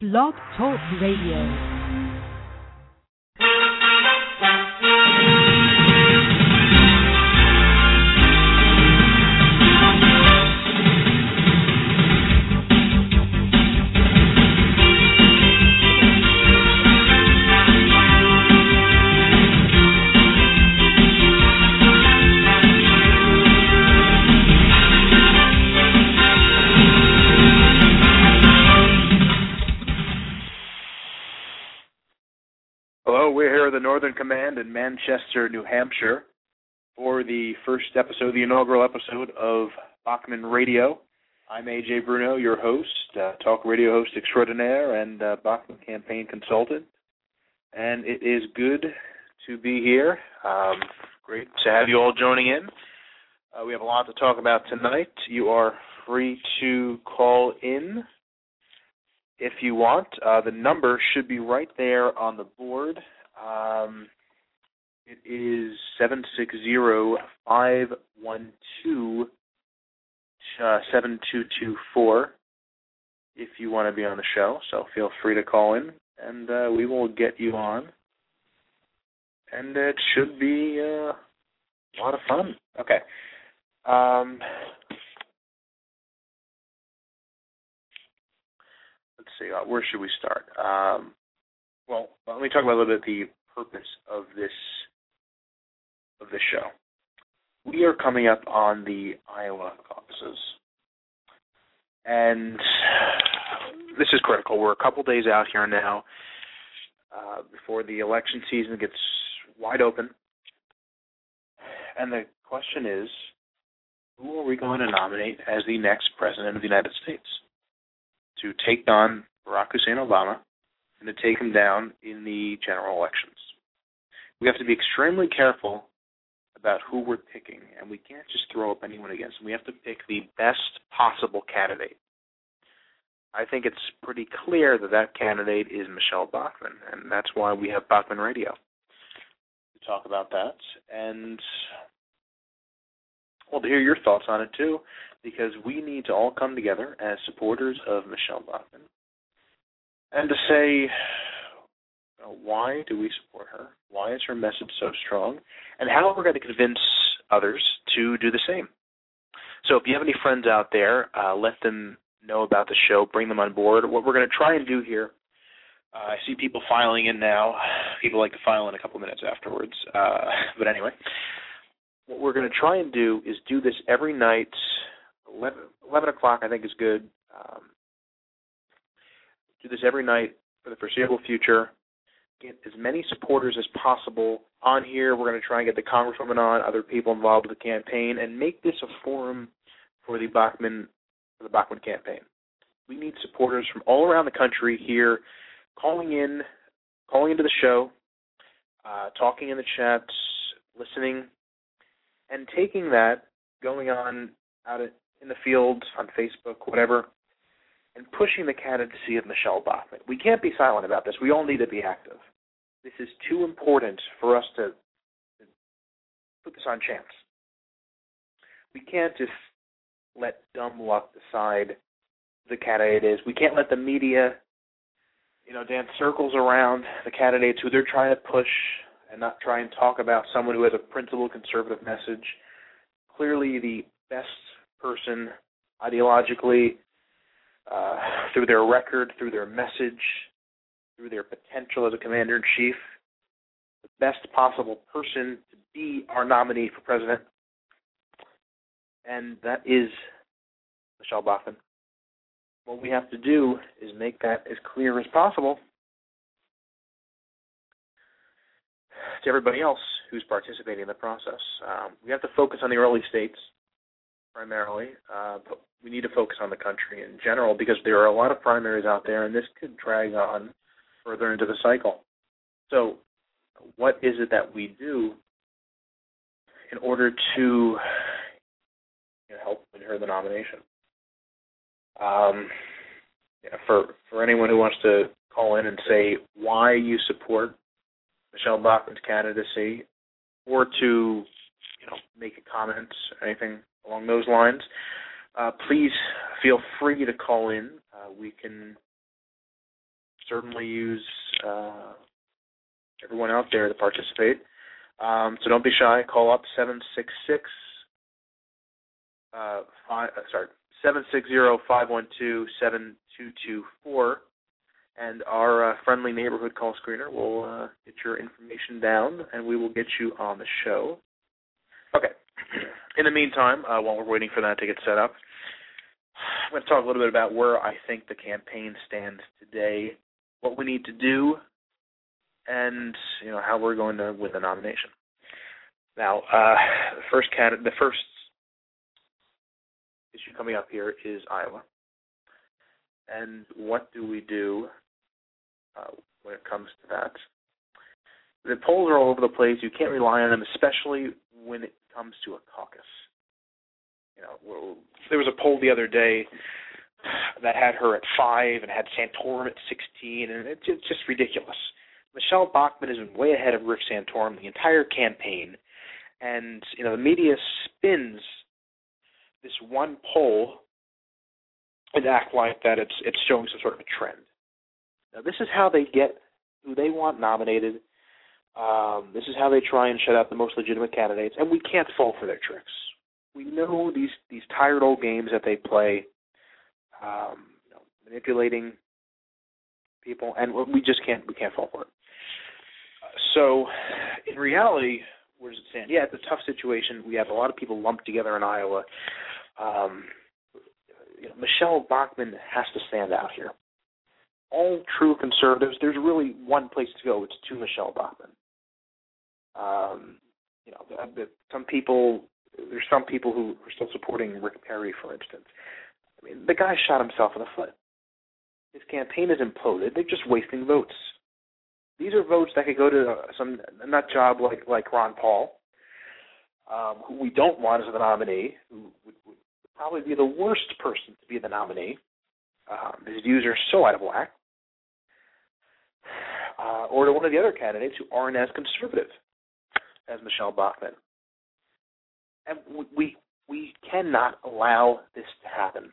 Blog Talk Radio. Northern Command in Manchester, New Hampshire, for the first episode, the inaugural episode of Bachmann Radio. I'm Ajay Bruno, your host, uh, talk radio host extraordinaire, and uh, Bachmann campaign consultant. And it is good to be here. Um, great to have you all joining in. Uh, we have a lot to talk about tonight. You are free to call in if you want. Uh, the number should be right there on the board. Um, it is seven six zero five one two uh, seven two two four. If you want to be on the show, so feel free to call in, and uh, we will get you on. And it should be uh, a lot of fun. Okay. Um, let's see, uh, where should we start? Um, well, let me talk about a little bit the purpose of this of this show. We are coming up on the Iowa caucuses, and this is critical. We're a couple days out here now uh, before the election season gets wide open, and the question is, who are we going to nominate as the next president of the United States? to take on Barack Hussein Obama and to take him down in the general elections. We have to be extremely careful about who we're picking, and we can't just throw up anyone against him. We have to pick the best possible candidate. I think it's pretty clear that that candidate is Michele Bachmann, and that's why we have Bachmann Radio to talk about that. And well, to hear your thoughts on it too, because we need to all come together as supporters of Michele Bachmann and to say why do we support her? Why is her message so strong? And how are we're going to convince others to do the same. So if you have any friends out there, uh, let them know about the show, bring them on board. What we're going to try and do here, uh, I see people filing in now. People like to file in a couple minutes afterwards. Uh, but anyway, what we're going to try and do is do this every night 11, 11 o'clock, I think, is good. Um, do this every night for the foreseeable future. Get as many supporters as possible on here. We're going to try and get the congresswoman on, other people involved with the campaign, and make this a forum for the Bachmann for the Bachmann campaign. We need supporters from all around the country here, calling in, calling into the show, uh, talking in the chats, listening, and taking that, going on out in the field, on Facebook, whatever, and pushing the candidacy of Michele Bachmann. We can't be silent about this. We all need to be active. This is too important for us to, put this on chance. We can't just let dumb luck decide the candidate is. We can't let the media, you know, dance circles around the candidates who they're trying to push and not try and talk about someone who has a principled conservative message. Clearly, the best person ideologically, uh, through their record, through their message, through their potential as a commander in chief, the best possible person to be our nominee for president. And that is Michele Bachmann. What we have to do is make that as clear as possible to everybody else who's participating in the process. Um, we have to focus on the early states primarily, uh, but we need to focus on the country in general because there are a lot of primaries out there, and this could drag on further into the cycle. So, what is it that we do in order to you know, help win her the nomination? Um, yeah, for for anyone who wants to call in and say why you support Michele Bachmann's candidacy, or to you know make a comment, anything along those lines, uh, please feel free to call in. Uh, we can certainly use uh, everyone out there to participate. Um, so don't be shy. Call up seven six six uh five uh, sorry seven six zero five one two seven two two four, and our uh, friendly neighborhood call screener will uh, get your information down, and we will get you on the show. Okay. In the meantime, uh, while we're waiting for that to get set up, I'm going to talk a little bit about where I think the campaign stands today, what we need to do, and you know how we're going to win the nomination. Now, uh, the first cat, the first issue coming up here is Iowa, and what do we do uh, when it comes to that? The polls are all over the place. You can't rely on them, especially when it comes to a caucus. You know, there was a poll the other day that had her at five and had Santorum at sixteen, and it's, just ridiculous. Michele Bachmann has been way ahead of Rick Santorum the entire campaign, and you know the media spins this one poll and act like that it's it's showing some sort of a trend. Now this is how they get who they want nominated. Um, this is how they try and shut out the most legitimate candidates, and we can't fall for their tricks. We know these these tired old games that they play, um, you know, manipulating people, and we just can't we can't fall for it. So, in reality, where does it stand? Yeah, it's a tough situation. We have a lot of people lumped together in Iowa. Um, you know, Michele Bachmann has to stand out here. All true conservatives, there's really one place to go. It's to Michele Bachmann. Um, you know, some people, there's some people who are still supporting Rick Perry, for instance. I mean, the guy shot himself in the foot. His campaign is imploded. They're just wasting votes. These are votes that could go to some nut job like like Ron Paul, um, who we don't want as the nominee, who would, would probably be the worst person to be the nominee. Um, his views are so out of whack. Uh, or to one of the other candidates who aren't as conservative as Michele Bachmann. And we we cannot allow this to happen.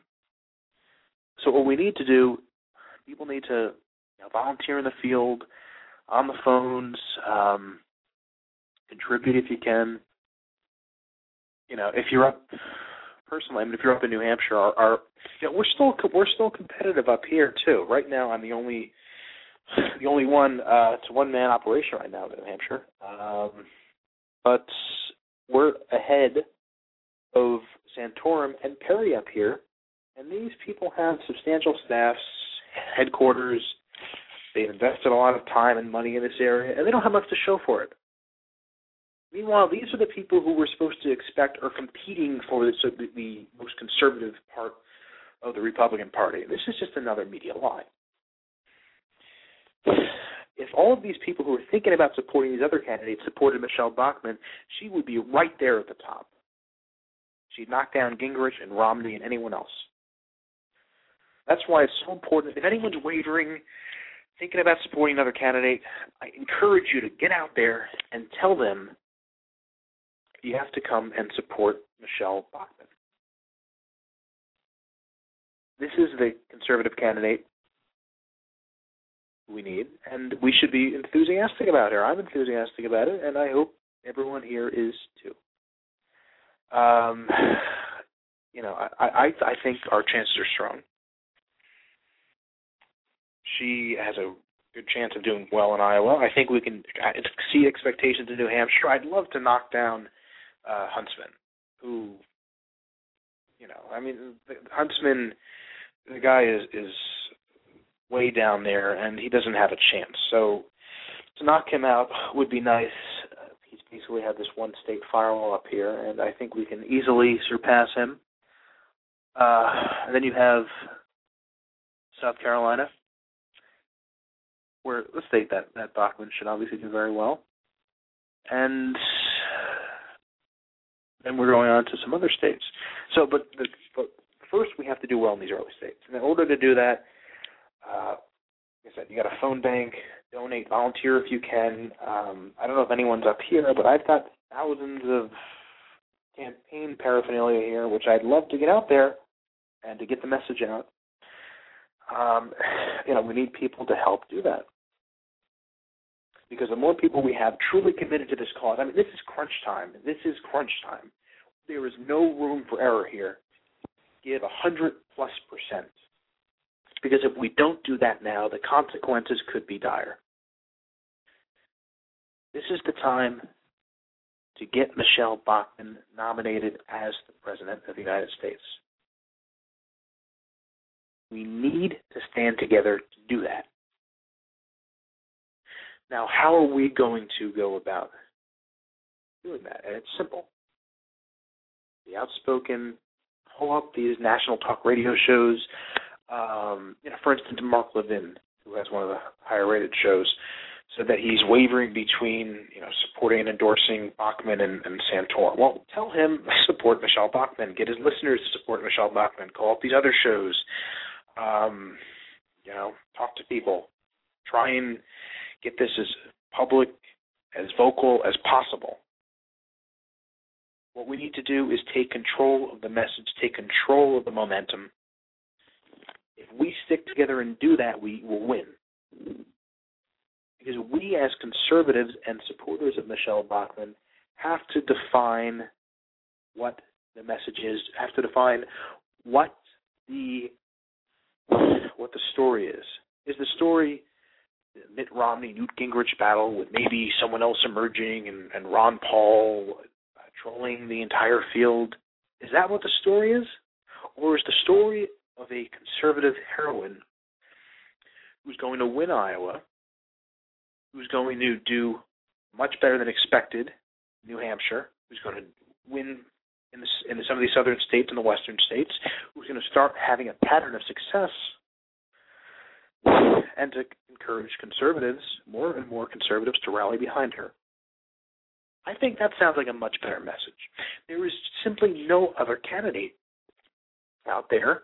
So what we need to do, people need to you know, volunteer in the field, on the phones, um, contribute if you can. You know, if you're up personally, I mean, if you're up in New Hampshire, our, our you know, we're still we're still competitive up here too. Right now, I'm the only the only one. Uh, it's a one man operation right now in New Hampshire, um, but we're ahead of Santorum and Perry up here, and these people have substantial staffs, headquarters. They've invested a lot of time and money in this area, and they don't have much to show for it. Meanwhile, these are the people who we're supposed to expect are competing for the, the most conservative part of the Republican Party. This is just another media lie. If all of these people who are thinking about supporting these other candidates supported Michele Bachmann, she would be right there at the top. She'd knock down Gingrich and Romney and anyone else. That's why it's so important. If anyone's wavering, thinking about supporting another candidate, I encourage you to get out there and tell them you have to come and support Michele Bachmann. This is the conservative candidate we need, and we should be enthusiastic about her. I'm enthusiastic about it, and I hope everyone here is too. Um, you know, I, I I think our chances are strong. She has a good chance of doing well in Iowa. I think we can exceed expectations in New Hampshire. I'd love to knock down uh, Huntsman, who, you know, I mean, Huntsman, the guy is is way down there, and he doesn't have a chance. So to knock him out would be nice. He's basically had this one state firewall up here, and I think we can easily surpass him. Uh, and then you have South Carolina, where let's state that that Bachmann should obviously do very well. And then we're going on to some other states. So, but, the, but first we have to do well in these early states. And in order to do that, uh, like I said, you got a phone bank, donate, volunteer if you can. Um, I don't know if anyone's up here, but I've got thousands of campaign paraphernalia here, which I'd love to get out there and to get the message out. um, you know, we need people to help do that. Because the more people we have truly committed to this cause, I mean, this is crunch time. This is crunch time. There is no room for error here. Give a hundred plus percent. Because if we don't do that now, the consequences could be dire. This is the time to get Michele Bachmann nominated as the President of the United States. We need to stand together to do that. Now, how are we going to go about doing that? And it's simple. Be outspoken, pull up these national talk radio shows. Um, you know, for instance, Mark Levin, who has one of the higher rated shows, said that he's wavering between, you know, supporting and endorsing Bachmann and, and Santorum. Well, tell him support Michele Bachmann. Get his listeners to support Michele Bachmann. Call up these other shows. Um, you know, talk to people. Try and get this as public, as vocal as possible. What we need to do is take control of the message, take control of the momentum. If we stick together and do that, we will win. Because we, as conservatives and supporters of Michele Bachmann, have to define what the message is, have to define what the what the story is. Is the story Mitt Romney Newt Gingrich battle with maybe someone else emerging and, and Ron Paul uh, trolling the entire field? Is that what the story is? Or is the story of a conservative heroine who's going to win Iowa, who's going to do much better than expected New Hampshire, who's going to win in, the, in some of these southern states and the western states, who's going to start having a pattern of success and to encourage conservatives, more and more conservatives, to rally behind her. I think that sounds like a much better message. There is simply no other candidate out there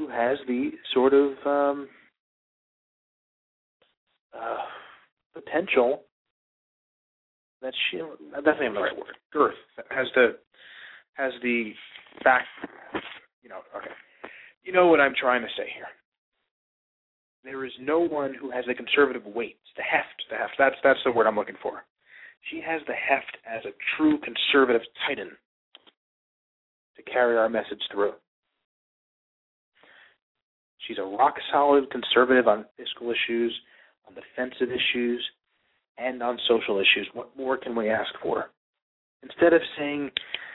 who has the sort of um, uh, potential that she that's not the right word girth has the has the fact you know okay you know what I'm trying to say here. There is no one who has the conservative weight, the heft, the heft. That's that's the word I'm looking for. She has the heft as a true conservative titan to carry our message through. She's a rock solid conservative on fiscal issues, on defensive issues, and on social issues. What more can we ask for? Instead of saying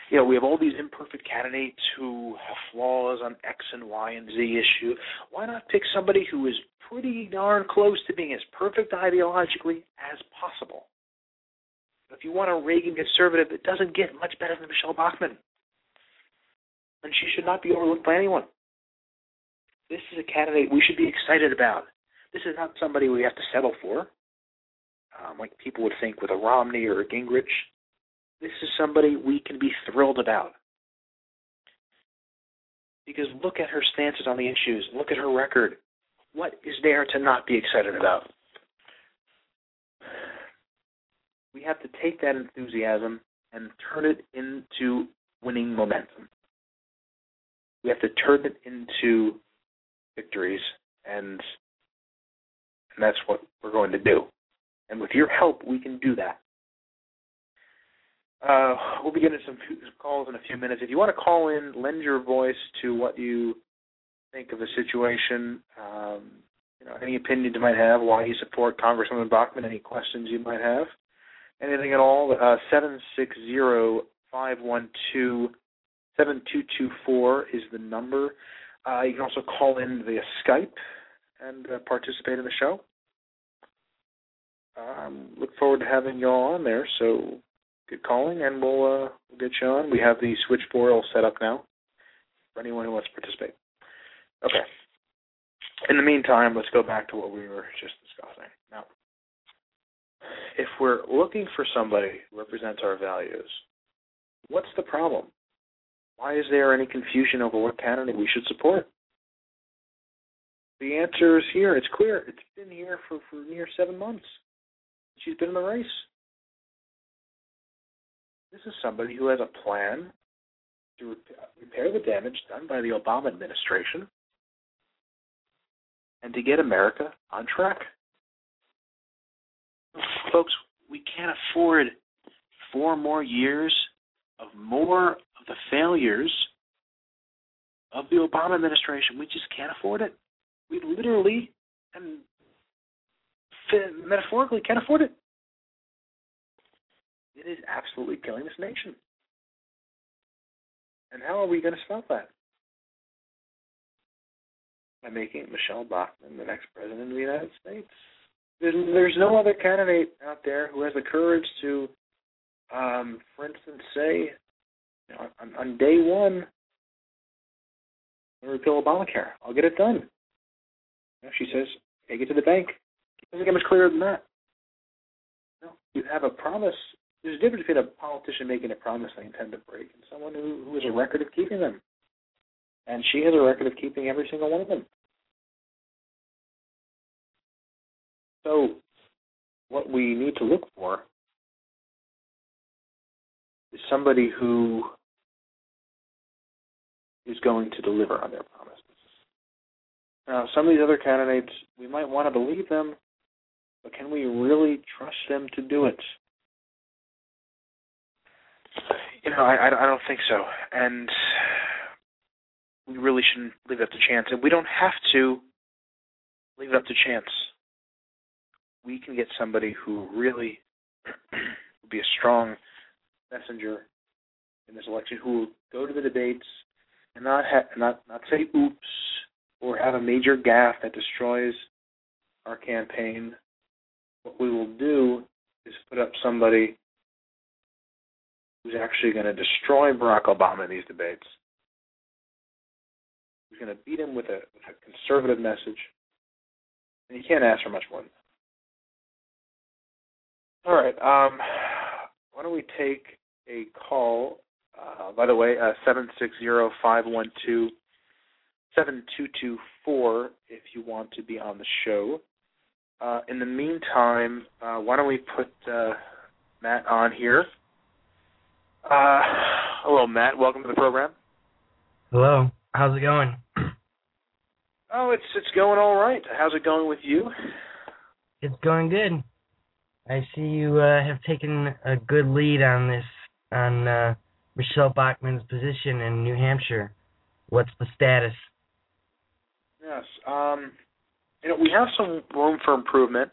you know, we have all these imperfect candidates who have flaws on X and Y and Z issue. Why not pick somebody who is pretty darn close to being as perfect ideologically as possible? If you want a Reagan conservative, it doesn't get much better than Michele Bachmann. And she should not be overlooked by anyone. This is a candidate we should be excited about. This is not somebody we have to settle for, um, like people would think with a Romney or a Gingrich. This is somebody we can be thrilled about. Because look at her stances on the issues, look at her record. What is there to not be excited about? We have to take that enthusiasm and turn it into winning momentum. We have to turn it into victories, and, and that's what we're going to do. And with your help, we can do that. Uh, we'll be getting some calls in a few minutes. If you want to call in, lend your voice to what you think of the situation. Um, you know, any opinion you might have, why you support Congresswoman Bachmann, any questions you might have, anything at all. Uh, seven six zero five one two seven two two four is the number. Uh, you can also call in via Skype and uh, participate in the show. Um, look forward to having you all on there. So good calling, and we'll uh, we'll get you on. We have the switchboard all set up now for anyone who wants to participate. Okay. In the meantime, let's go back to what we were just discussing. Now, if we're looking for somebody who represents our values, what's the problem? Why is there any confusion over what candidate we should support? The answer is here. It's clear. It's been here for, for near seven months. She's been in the race. This is somebody who has a plan to repair the damage done by the Obama administration and to get America on track. Folks, we can't afford four more years of more the failures of the Obama administration. We just can't afford it. We literally and metaphorically can't afford it. It is absolutely killing this nation. And how are we going to stop that? By making Michele Bachmann the next president of the United States. There's, there's no other candidate out there who has the courage to, um, for instance, say on, on day one, repeal Obamacare. I'll get it done. You she says, take it to the bank. It doesn't get much clearer than that. No, you have a promise. There's a difference between a politician making a promise they intend to break and someone who, who has a record of keeping them. And she has a record of keeping every single one of them. So, what we need to look for somebody who is going to deliver on their promises. Now, some of these other candidates, we might want to believe them, but can we really trust them to do it? You know, I, I don't think so. And we really shouldn't leave it up to chance. And we don't have to leave it up to chance. We can get somebody who really will be a strong messenger in this election, who will go to the debates and not ha- not not say oops or have a major gaffe that destroys our campaign. What we will do is put up somebody who's actually going to destroy Barack Obama in these debates. Who's going to beat him with a, with a conservative message. And you can't ask for much more. All right. Um, why don't we take a call? Uh, by the way, uh, seven six zero five one two seven two two four if you want to be on the show. Uh, in the meantime, uh, why don't we put uh, Matt on here? Uh, hello, Matt. Welcome to the program. Hello. How's it going? Oh, it's it's going all right. How's it going with you? It's going good. I see you uh, have taken a good lead on this on uh, Michele Bachmann's position in New Hampshire. What's the status? Yes. Um, you know, we have some room for improvement,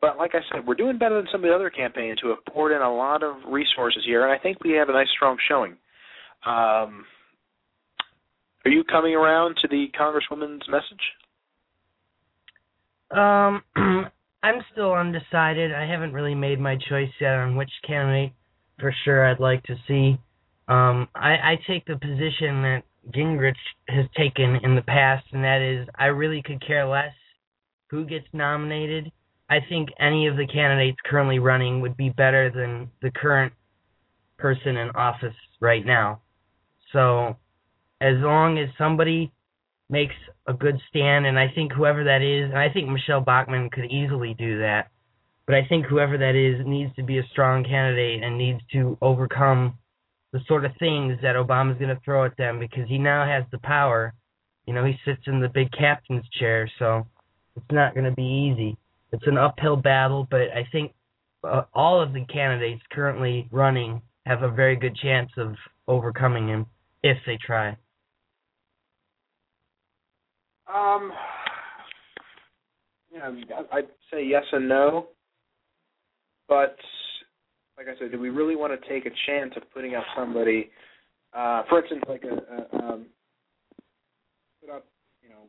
but like I said, we're doing better than some of the other campaigns who have poured in a lot of resources here, and I think we have a nice, strong showing. Um, are you coming around to the Congresswoman's message? Um, I'm still undecided. I haven't really made my choice yet on which candidate for sure I'd like to see. Um, I, I take the position that Gingrich has taken in the past, and that is I really could care less who gets nominated. I think any of the candidates currently running would be better than the current person in office right now. So, as long as somebody makes a good stand, and I think whoever that is, and I think Michele Bachmann could easily do that, but I think whoever that is needs to be a strong candidate and needs to overcome the sort of things that Obama's going to throw at them because he now has the power. You know, he sits in the big captain's chair, so it's not going to be easy. It's an uphill battle, but I think uh, all of the candidates currently running have a very good chance of overcoming him if they try. Um, yeah, I'd say yes and no, but like I said, do we really want to take a chance of putting up somebody, uh, for instance, like a, a um, put up, you know,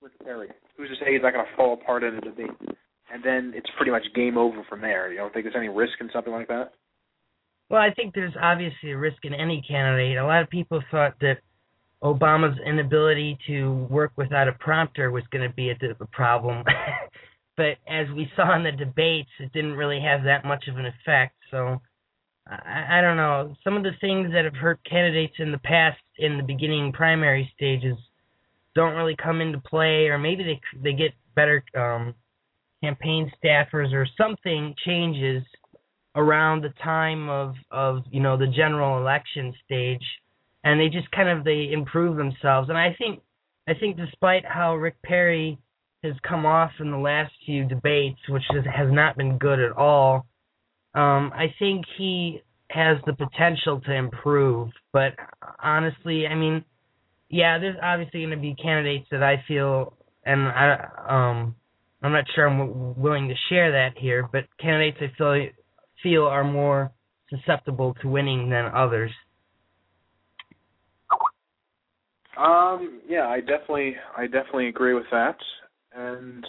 Rick Perry, who's to say he's not going to fall apart in a debate, and then it's pretty much game over from there. You don't think there's any risk in something like that? Well, I think there's obviously a risk in any candidate. A lot of people thought that Obama's inability to work without a prompter was going to be a, a problem. but as we saw in the debates, it didn't really have that much of an effect. So I, I don't know. Some of the things that have hurt candidates in the past in the beginning primary stages don't really come into play, or maybe they they get better um, campaign staffers, or something changes around the time of of you know the general election stage, and they just kind of they improve themselves. And I think I think despite how Rick Perry has come off in the last few debates, which is, has not been good at all. Um, I think he has the potential to improve, but honestly, I mean, yeah, there's obviously going to be candidates that I feel, and I, um, I'm not sure I'm w- willing to share that here, but candidates I feel feel are more susceptible to winning than others. Um, yeah, I definitely, I definitely agree with that, and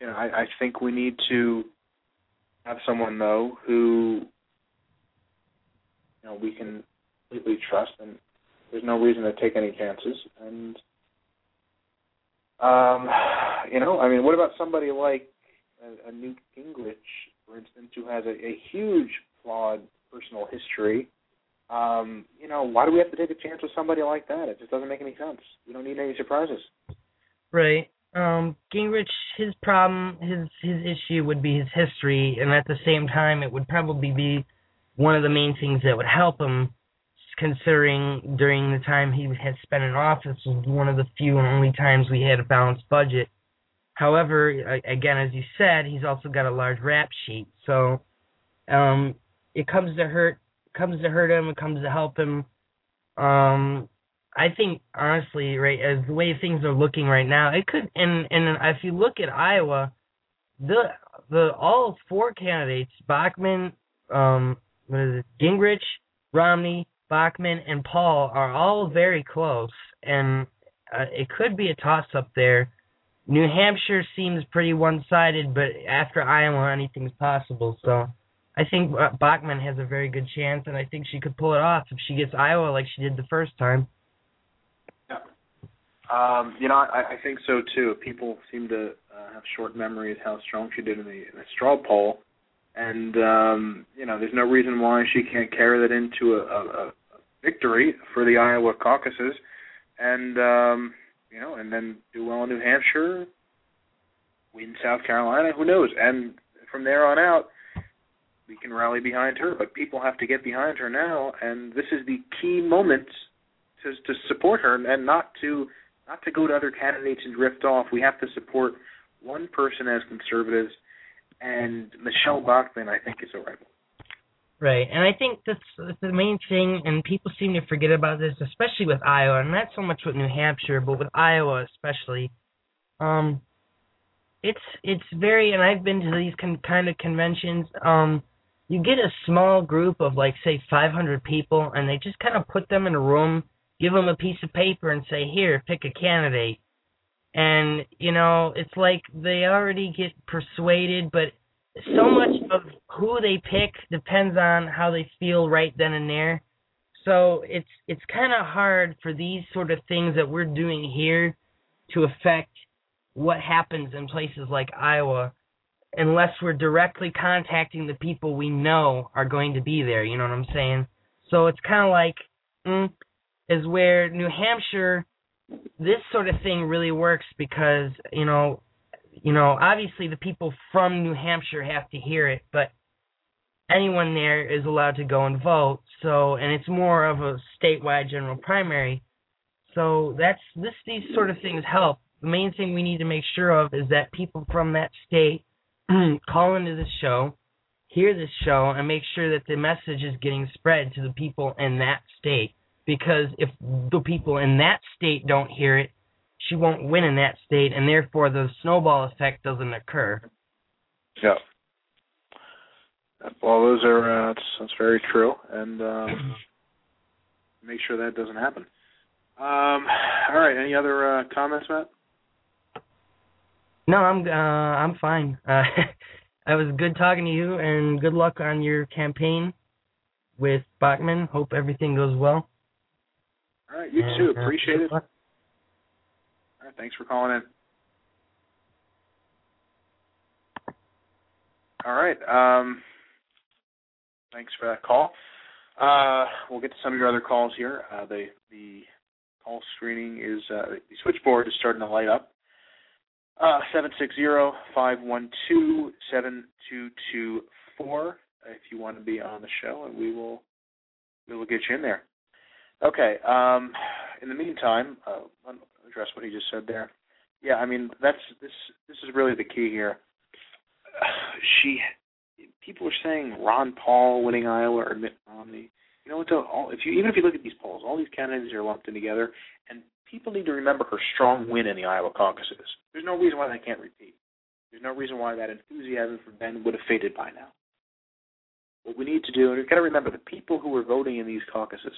you know, I, I think we need to have someone though who, you know, we can completely trust, and there's no reason to take any chances. And, um, you know, I mean, what about somebody like a, a Newt Gingrich, for instance, who has a, a huge flawed personal history? Um, you know, why do we have to take a chance with somebody like that? It just doesn't make any sense. We don't need any surprises. Right. Um, Gingrich, his problem, his his issue would be his history, and at the same time, it would probably be one of the main things that would help him, considering during the time he had spent in office was one of the few and only times we had a balanced budget. However, again, as you said, he's also got a large rap sheet, so um, it comes to hurt comes to hurt him, it comes to help him. Um, I think honestly, right, as the way things are looking right now, it could. And and if you look at Iowa, the the all four candidates, Bachmann, um, what is it, Gingrich, Romney, Bachmann, and Paul are all very close, and uh, it could be a toss up there. New Hampshire seems pretty one sided, but after Iowa, anything's possible. So I think uh, Bachmann has a very good chance, and I think she could pull it off if she gets Iowa like she did the first time. Um, you know, I, I think so too. People seem to uh, have short memories how strong she did in the, in the straw poll, and um, you know, there's no reason why she can't carry that into a, a, a victory for the Iowa caucuses, and um, you know, and then do well in New Hampshire, win South Carolina. Who knows? And from there on out we can rally behind her, but people have to get behind her now, and this is the key moment to to support her and not to not to go to other candidates and drift off. We have to support one person as conservatives, and Michele Bachmann, I think, is a rival. Right, and I think that's, that's the main thing, and people seem to forget about this, especially with Iowa, and not so much with New Hampshire, but with Iowa especially. Um, it's it's very, and I've been to these con- kind of conventions. Um, you get a small group of like say 500 people and they just kind of put them in a room give them a piece of paper and say here pick a candidate and you know it's like they already get persuaded but so much of who they pick depends on how they feel right then and there so it's it's kind of hard for these sort of things that we're doing here to affect what happens in places like Iowa unless we're directly contacting the people we know are going to be there. You know what I'm saying? So it's kind of like mm, is where New Hampshire this sort of thing really works because you know you know obviously the people from New Hampshire have to hear it, but anyone there is allowed to go and vote. So and it's more of a statewide general primary. So that's this these sort of things help. The main thing we need to make sure of is that people from that state call into the show, hear this show, and make sure that the message is getting spread to the people in that state. Because if the people in that state don't hear it, she won't win in that state, and therefore the snowball effect doesn't occur. Yeah. Well, those are uh, that's, that's very true, and um, make sure that doesn't happen. Um, all right. Any other uh, comments, Matt? No, I'm uh, I'm fine. Uh, it was good talking to you, and good luck on your campaign with Bachmann. Hope everything goes well. All right, you too. Appreciate it. All right, thanks for calling in. All right. Um, thanks for that call. Uh, we'll get to some of your other calls here. Uh, the the call screening is uh, the switchboard is starting to light up. Uh, seven six zero five one two seven two two four. If you want to be on the show, and we will we will get you in there. Okay. Um, in the meantime, uh, I'll address what he just said there. yeah, I mean that's this this is really the key here. She people are saying Ron Paul winning Iowa or Mitt Romney. You know what? Though, all, if you even if you look at these polls, all these candidates are lumped in together, and people need to remember her strong win in the Iowa caucuses. There's no reason why that can't repeat. There's no reason why that enthusiasm for Ben would have faded by now. What we need to do, and we've got to remember, the people who were voting in these caucuses,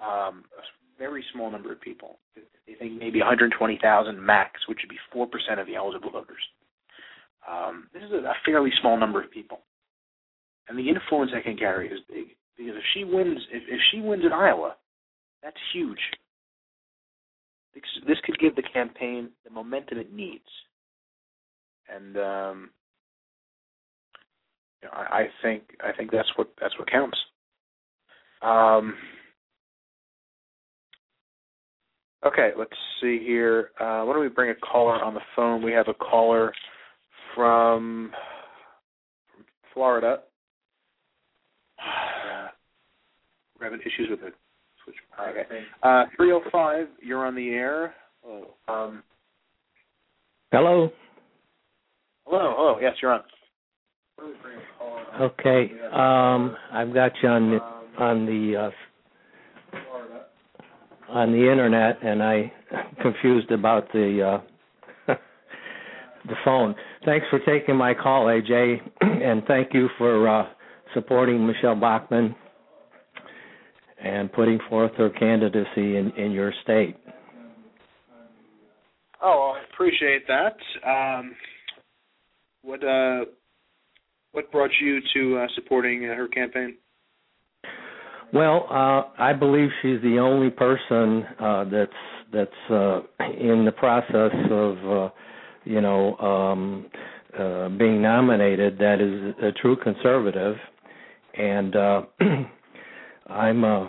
um, a very small number of people. They think maybe 120,000 max, which would be four percent of the eligible voters. Um, this is a, a fairly small number of people, and the influence that can carry is big. Because if she wins, if, if she wins in Iowa, that's huge. This, this could give the campaign the momentum it needs, and um, you know, I, I think I think that's what that's what counts. Um, okay, let's see here. Uh, why don't we bring a caller on the phone? We have a caller from, from Florida. We're having issues with the switch. Okay. Uh, 305, you're on the air. Hello. Um, hello. Hello. Hello. Yes, you're on. Okay. Um, I've got you on the on the uh, on the internet, and I confused about the uh, the phone. Thanks for taking my call, Ajay, and thank you for uh, supporting Michele Bachmann and putting forth her candidacy in, in your state. Oh, I appreciate that. Um, what uh, what brought you to uh, supporting uh, her campaign? Well, uh, I believe she's the only person uh, that's that's uh, in the process of, uh, you know, um, uh, being nominated that is a true conservative, and uh, I'm. Uh,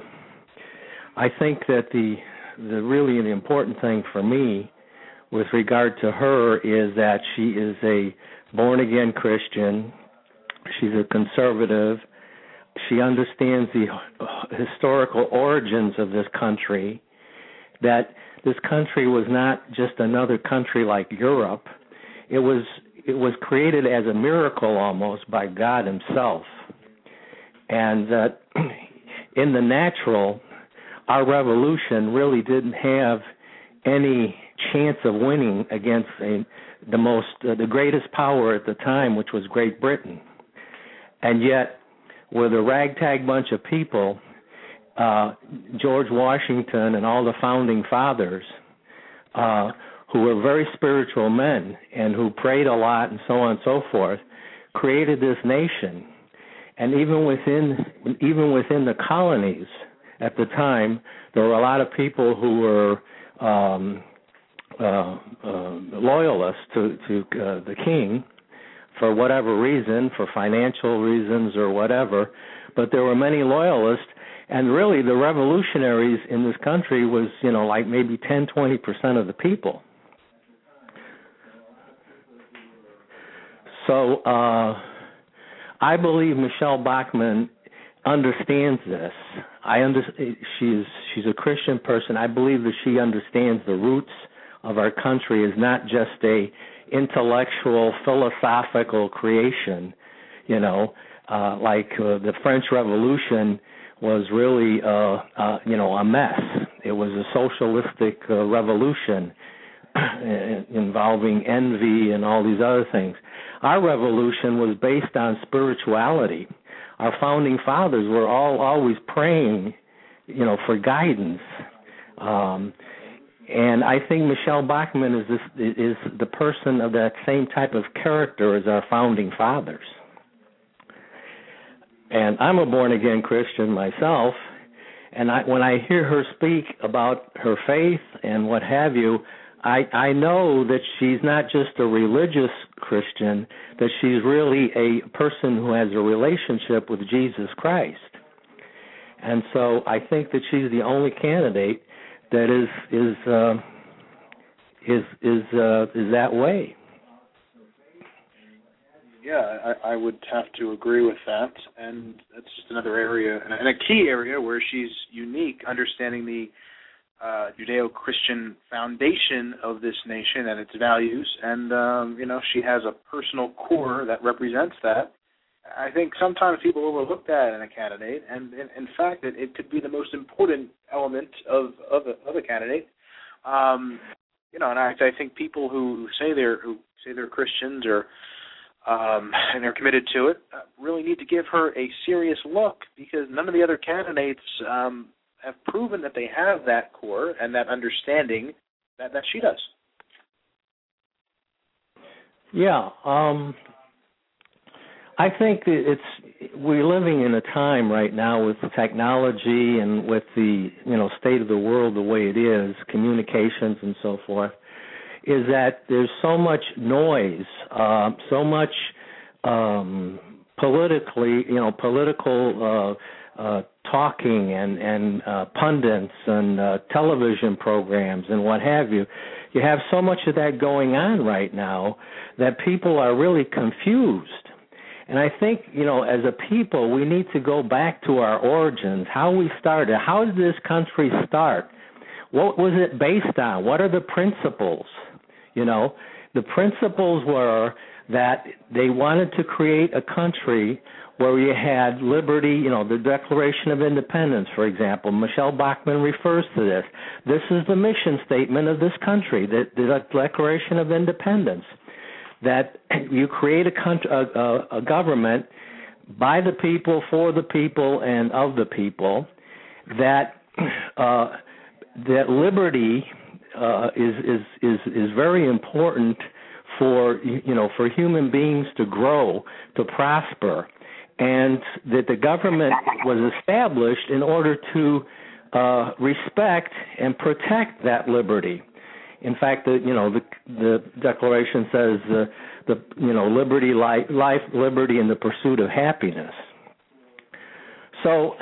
I think that the the really the important thing for me with regard to her is that she is a born again Christian. She's a conservative. She understands the historical origins of this country. That this country was not just another country like Europe. It was it was created as a miracle almost by God Himself, and that in the natural, our revolution really didn't have any chance of winning against a, the most uh, the greatest power at the time, which was Great Britain, and yet with a ragtag bunch of people, uh, George Washington and all the founding fathers. Uh, who were very spiritual men and who prayed a lot and so on and so forth, created this nation. And even within even within the colonies at the time, there were a lot of people who were um, uh, uh, loyalists to to uh, the king for whatever reason, for financial reasons or whatever. But there were many loyalists, and really the revolutionaries in this country was you know like maybe 10, 20 percent of the people. So uh, I believe Michele Bachmann understands this. I under she's she's a Christian person. I believe that she understands the roots of our country is not just a intellectual philosophical creation, you know, uh, like uh, the French Revolution was really uh, uh, you know a mess. It was a socialistic uh, revolution involving envy and all these other things. Our revolution was based on spirituality. Our founding fathers were all always praying, you know, for guidance. Um, and I think Michele Bachmann is this is the person of that same type of character as our founding fathers. And I'm a born again Christian myself, and I, when I hear her speak about her faith and what have you, I I know that she's not just a religious Christian, that she's really a person who has a relationship with Jesus Christ. And so I think that she's the only candidate that is is uh, is is uh, is that way. Yeah, I, I would have to agree with that, and that's just another area and a key area where she's unique, understanding the uh, Judeo-Christian foundation of this nation and its values, and um, you know she has a personal core that represents that. I think sometimes people overlook that in a candidate, and in, fact, it, it could be the most important element of of a, of a candidate. Um, you know, and I, I think people who say they're who say they're Christians or um, and they're committed to it uh, really need to give her a serious look because none of the other candidates um, have proven that they have that core and that understanding that that she does. Yeah, um, I think it's we're living in a time right now with technology and with the you know state of the world the way it is, communications and so forth, is that there's so much noise, uh, so much um, politically, you know, political uh, uh, talking and and uh, pundits and uh, television programs and what have you. You have so much of that going on right now that people are really confused. And I think, you know, as a people, we need to go back to our origins, how we started. How did this country start? What was it based on? What are the principles? You know, the principles were that they wanted to create a country where you had liberty, you know, the Declaration of Independence, for example. Michele Bachmann refers to this. This is the mission statement of this country, the, the Declaration of Independence, that you create a, country, a, a, government by the people, for the people, and of the people, that uh, that liberty uh, is is is is very important for you know for human beings to grow, to prosper and that the government was established in order to uh, respect and protect that liberty. In fact, the you know the the Declaration says uh, the you know liberty, life, life, liberty, and the pursuit of happiness. So,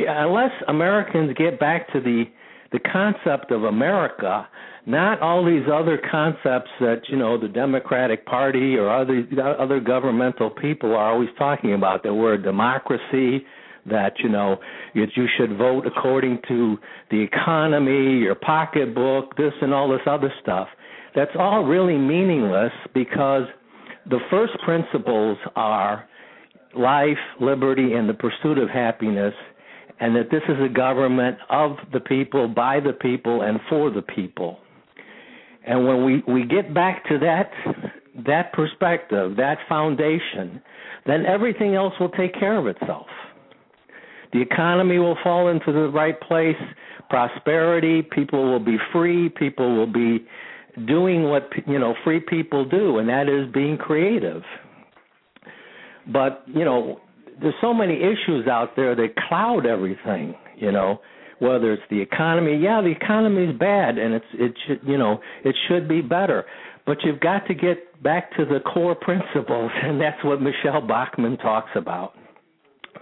unless Americans get back to the the concept of America not all these other concepts that you know the Democratic Party or other other governmental people are always talking about. That we're a democracy, that you know that you should vote according to the economy, your pocketbook, this and all this other stuff. That's all really meaningless because the first principles are life, liberty, and the pursuit of happiness, and that this is a government of the people, by the people, and for the people. And when we, we get back to that that perspective, that foundation, then everything else will take care of itself. The economy will fall into the right place, prosperity, people will be free, people will be doing what you know free people do and that is being creative. But, you know, there's so many issues out there that cloud everything, you know whether it's the economy. Yeah, the economy is bad, and it's it should you know it should be better. But you've got to get back to the core principles, and that's what Michele Bachmann talks about: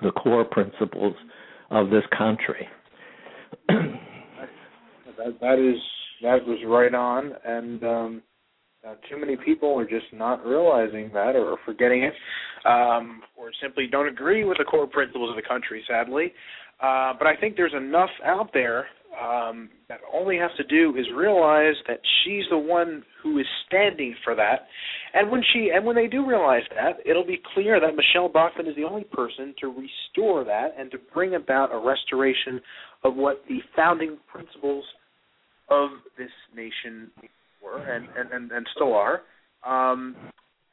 the core principles of this country. that, that is that was right on, and um, too many people are just not realizing that or forgetting it, um, or simply don't agree with the core principles of the country. Sadly, uh, but I think there's enough out there um, that all we have to do is realize that she's the one who is standing for that. And when she and when they do realize that, it'll be clear that Michele Bachmann is the only person to restore that and to bring about a restoration of what the founding principles of this nation were and and, and, and still are. Um,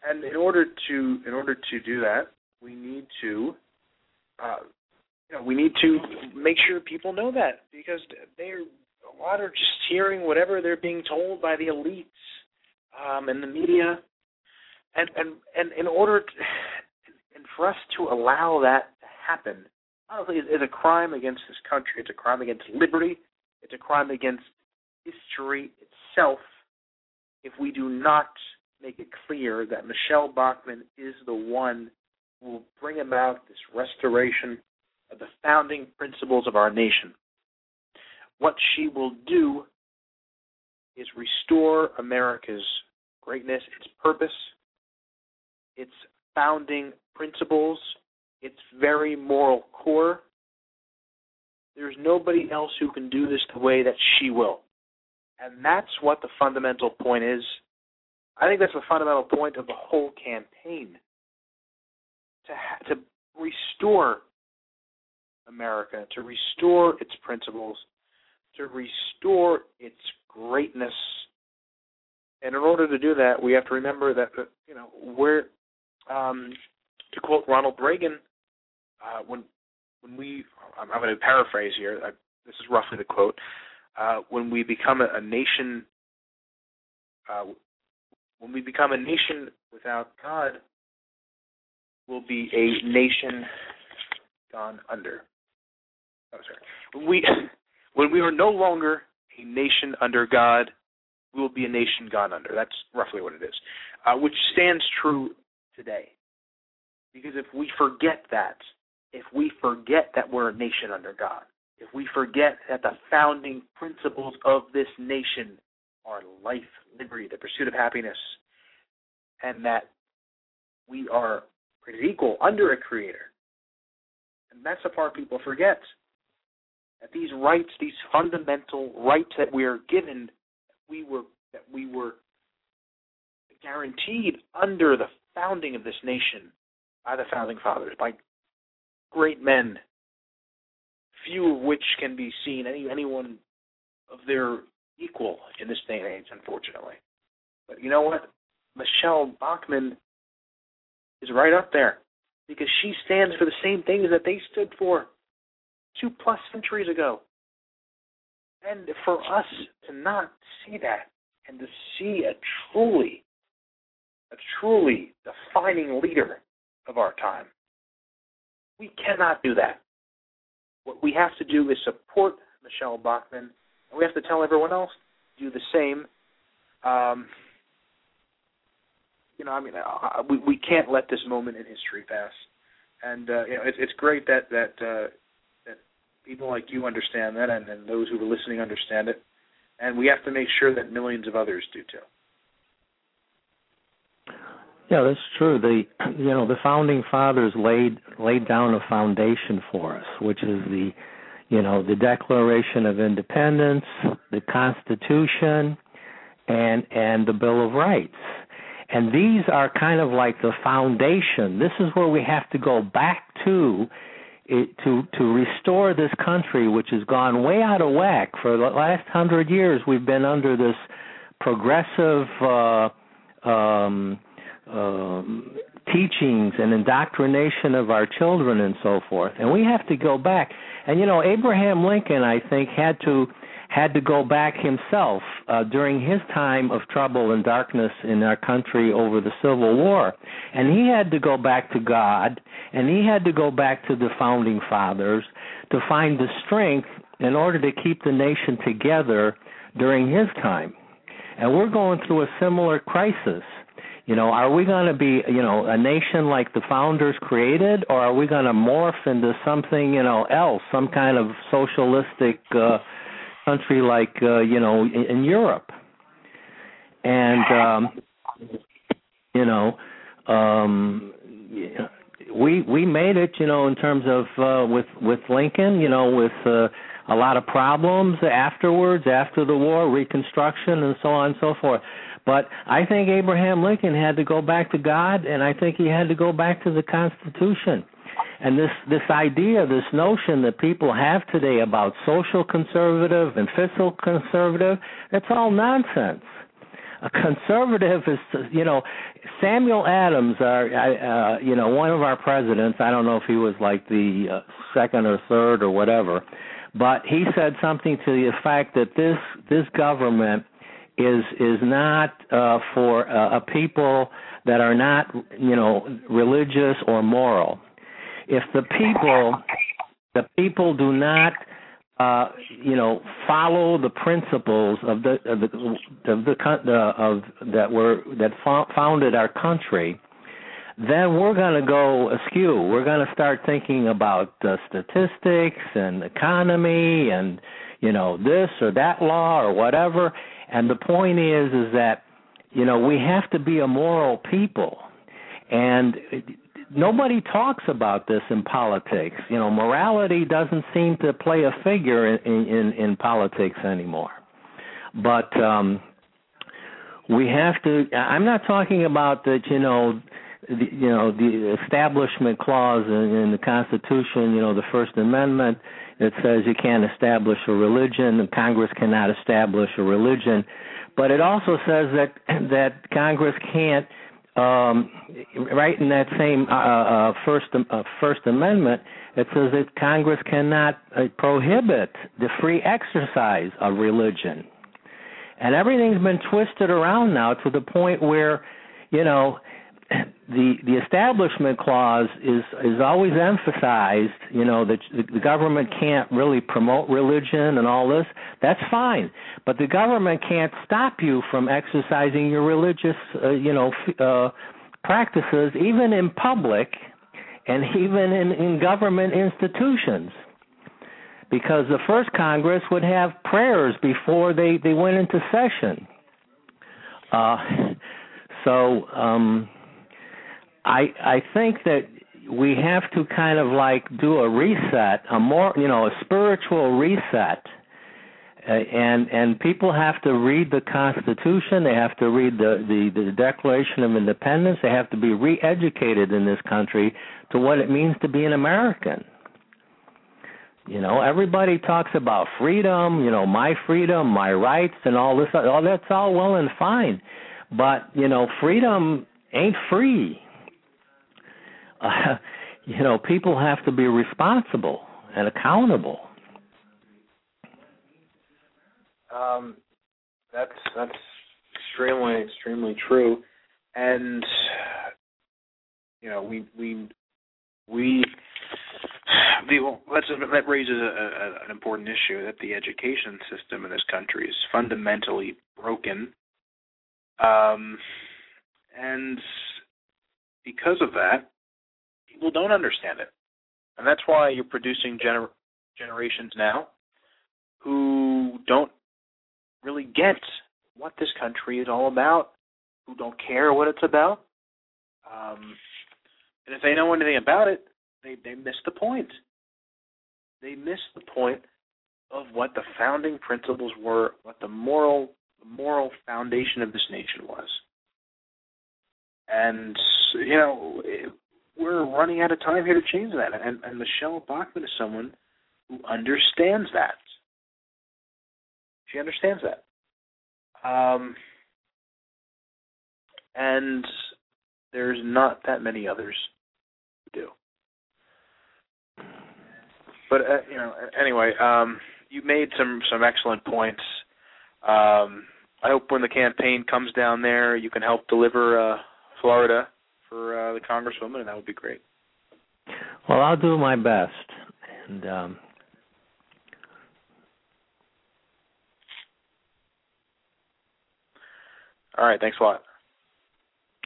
and in order to in order to do that, we need to uh, you know, we need to make sure people know that because they're a lot are just hearing whatever they're being told by the elites um, and the media, and and and in order to, and for us to allow that to happen, honestly, is, is a crime against this country. It's a crime against liberty. It's a crime against history itself. If we do not make it clear that Michele Bachmann is the one who will bring about this restoration of the founding principles of our nation. What she will do is restore America's greatness, its purpose, its founding principles, its very moral core. There's nobody else who can do this the way that she will. And that's what the fundamental point is. I think that's the fundamental point of the whole campaign. To ha- to restore America, to restore its principles, to restore its greatness. And in order to do that, we have to remember that you know we're, um, to quote Ronald Reagan, uh, when when we, I'm, I'm going to paraphrase here. I, this is roughly the quote. Uh, when we become a, a nation, uh, when we become a nation without God, we'll be a nation gone under. Oh, sorry. We when we are no longer a nation under God, we will be a nation gone under. That's roughly what it is, uh, which stands true today. Because if we forget that, if we forget that we're a nation under God, if we forget that the founding principles of this nation are life, liberty, the pursuit of happiness, and that we are created equal under a creator, and that's the part people forget. That these rights, these fundamental rights that we are given, we were that we were guaranteed under the founding of this nation by the founding fathers, by great men, few of which can be seen any anyone of their equal in this day and age, unfortunately. But you know what? Michele Bachmann is right up there because she stands for the same things that they stood for two plus centuries ago. And for us to not see that and to see a truly, a truly defining leader of our time, we cannot do that. What we have to do is support Michele Bachmann, and we have to tell everyone else to do the same. Um, you know, I mean, uh, we we can't let this moment in history pass. And uh, you know, it's it's great that that uh, people like you understand that, and, and those who are listening understand it. And we have to make sure that millions of others do too. Yeah, that's true. The you know the founding fathers laid laid down a foundation for us, which is the you know the Declaration of Independence, the Constitution, and and the Bill of Rights. And these are kind of like the foundation. This is where we have to go back to it, to to restore this country, which has gone way out of whack for the last hundred years. We've been under this progressive. Uh, um, um, teachings and indoctrination of our children and so forth. And we have to go back. And you know, Abraham Lincoln, I think, had to had to go back himself uh, during his time of trouble and darkness in our country over the Civil War. And he had to go back to God, and he had to go back to the founding fathers to find the strength in order to keep the nation together during his time. And we're going through a similar crisis you know, are we going to be, you know, a nation like the founders created, or are we going to morph into something, you know, else, some kind of socialistic uh, country like, uh, you know, in, in Europe? And um, you know, um, we we made it, you know, in terms of uh, with with Lincoln, you know, with uh, a lot of problems afterwards, after the war, Reconstruction, and so on and so forth. But I think Abraham Lincoln had to go back to God, and I think he had to go back to the Constitution. And this this idea, this notion that people have today about social conservative and fiscal conservative, that's all nonsense. A conservative is, you know, Samuel Adams, our, uh, you know, one of our presidents. I don't know if he was like the uh, second or third or whatever, but he said something to the effect that this this government is is not uh, for uh, a people that are not you know religious or moral. If the people the people do not uh, you know follow the principles of the of the of the of that were that founded our country, then we're going to go askew. We're going to start thinking about uh, statistics and economy and you know this or that law or whatever and the point is, is that you know we have to be a moral people, and nobody talks about this in politics. You know, morality doesn't seem to play a figure in in, in politics anymore. But um we have to I'm not talking about that, you know, the, you know the establishment clause in, in the Constitution, you know, the First Amendment that says you can't establish a religion, and Congress cannot establish a religion, but it also says that that Congress can't um, right in that same uh, uh, first uh, First Amendment, it says that Congress cannot uh, prohibit the free exercise of religion, and everything's been twisted around now to the point where, you know, the the establishment clause is is always emphasized you know that the government can't really promote religion and all this. That's fine. But the government can't stop you from exercising your religious uh, you know uh practices even in public and even in in government institutions. Because the first congress would have prayers before they they went into session. Uh so um I I think that we have to kind of like do a reset, a more you know a spiritual reset, uh, and and people have to read the Constitution. They have to read the, the the Declaration of Independence. They have to be re-educated in this country to what it means to be an American. You know, everybody talks about freedom. You know, my freedom, my rights, and all this. All that's all well and fine, but you know, freedom ain't free uh, you know, people have to be responsible and accountable. Um, that's that's extremely extremely true, and you know we we we. well, that raises a, a, an important issue that the education system in this country is fundamentally broken, um, and because of that, people don't understand it. And that's why you're producing gener- generations now who don't really get what this country is all about, who don't care what it's about. Um, and if they know anything about it, they, they miss the point. They miss the point of what the founding principles were, what the moral the moral foundation of this nation was. And you know, we're running out of time here to change that. And, and Michele Bachmann is someone who understands that. She understands that. Um, and there's not that many others who do. But uh, you know, anyway, um, you made some some excellent points. Um, I hope when the campaign comes down there, you can help deliver uh, Florida for uh, the congresswoman, and that would be great. Well, I'll do my best, and um, all right. Thanks a lot.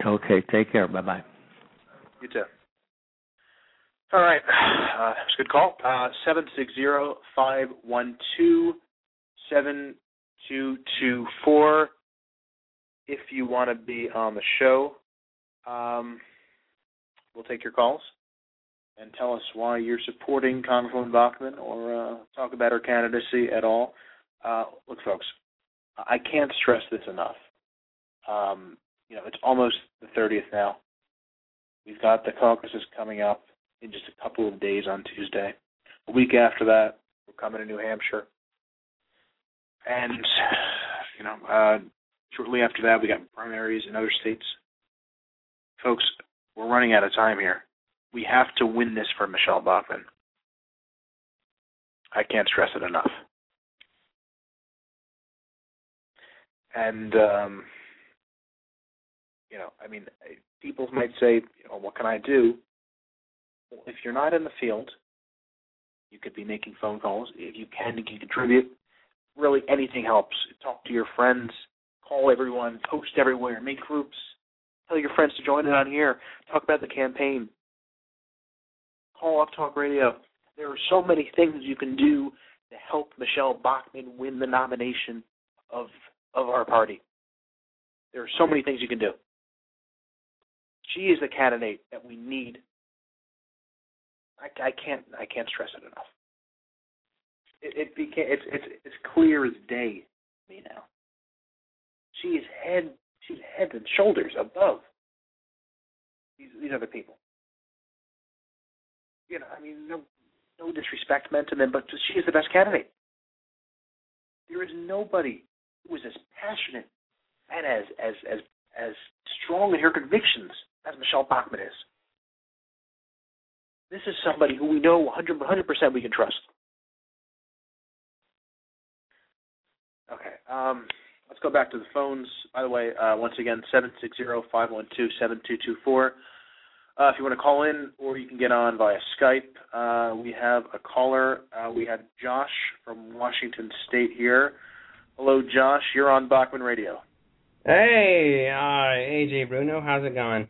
Okay. Take care. Bye bye. You too. All right. Uh, that's a good call. Uh, seven six zero five one two seven two two four. If you want to be on the show, um, we'll take your calls and tell us why you're supporting Congresswoman Bachmann or uh, talk about her candidacy at all. Uh, look, folks, I can't stress this enough. Um, you know, it's almost the 30th now. We've got the caucuses coming up in just a couple of days on Tuesday. A week after that, we're coming to New Hampshire. And, you know, uh, shortly after that, we got primaries in other states. Folks, we're running out of time here. We have to win this for Michele Bachmann. I can't stress it enough. And um, you know, I mean, people might say, you know, what can I do? Well, if you're not in the field, you could be making phone calls. If you can, you can contribute. Really, anything helps. Talk to your friends, call everyone, post everywhere, make groups. Tell your friends to join in on here. Talk about the campaign. Call Up Talk Radio. There are so many things you can do to help Michele Bachmann win the nomination of of our party. There are so many things you can do. She is the candidate that we need I, I can't I can't stress it enough. It, it became it's it's it's clear as day me now. She is head she's head and shoulders above these these other people. You know, I mean, no no disrespect meant to them, but she is the best candidate. There is nobody who is as passionate and as as as as strong in her convictions as Michele Bachmann is. This is somebody who we know 100 percent we can trust. Okay. Um, go back to the phones. By the way, uh, once again, seven six zero five one two seven two two four. Uh, if you want to call in, or you can get on via Skype. Uh, we have a caller. Uh, we have Josh from Washington State here. Hello, Josh. You're on Bachmann Radio. Hey, uh, Ajay Bruno, how's it going?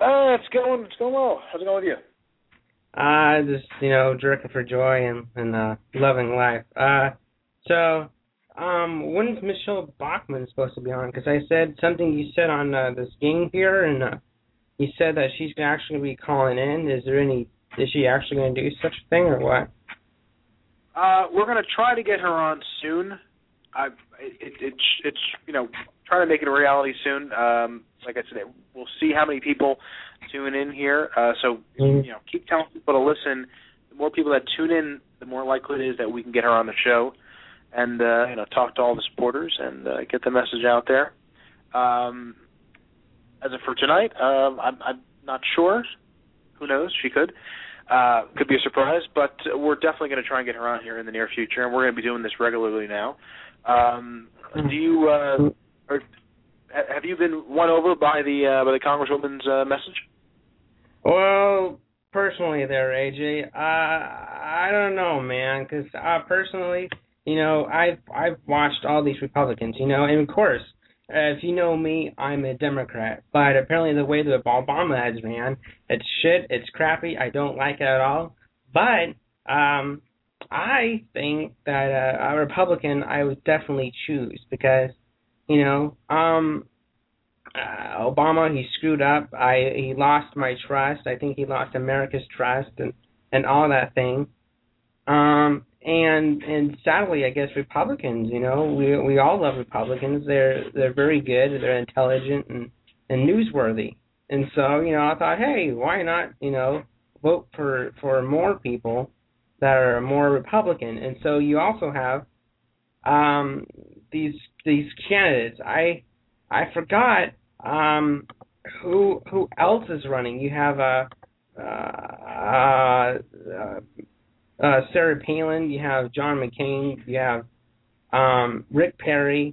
Uh, it's going, it's going well. How's it going with you? Uh, just you know, jerking for joy and and uh, loving life. Uh, so, um, when's Michele Bachmann supposed to be on? Because I said something you said on uh, this game here, and uh, you said that she's actually going to be calling in. Is there any? Is she actually going to do such a thing or what? Uh, we're going to try to get her on soon. I it, it's it's you know trying to make it a reality soon. Um, like I said, we'll see how many people tune in here. Uh, so Mhm. you know, keep telling people to listen. The more people that tune in, the more likely it is that we can get her on the show, and uh, you know, talk to all the supporters and uh, get the message out there. Um, as of for tonight, um, I'm, I'm not sure. Who knows? She could. Uh, could be a surprise, but we're definitely going to try and get her on here in the near future, and we're going to be doing this regularly now. Um, do you uh, or, have you been won over by the uh, by the congresswoman's uh, message? Well, personally, there, Ajay, uh, I don't know, man, because uh, personally, you know, I've I've watched all these Republicans, you know, and of course, if you know me, I'm a Democrat, but apparently the way that Obama has ran, it's shit, it's crappy, I don't like it at all. But um, I think that uh, a Republican I would definitely choose because, you know, um, uh, Obama he screwed up. I he lost my trust. I think he lost America's trust and and all that thing. Um and and sadly I guess Republicans, you know, we we all love Republicans. They're they're very good, they're intelligent and and newsworthy. And so, you know, I thought, hey, why not, you know, vote for for more people that are more Republican. And so you also have um these these candidates. I I forgot um, who who else is running? You have uh, uh, uh, uh, Sarah Palin. You have John McCain. You have um, Rick Perry,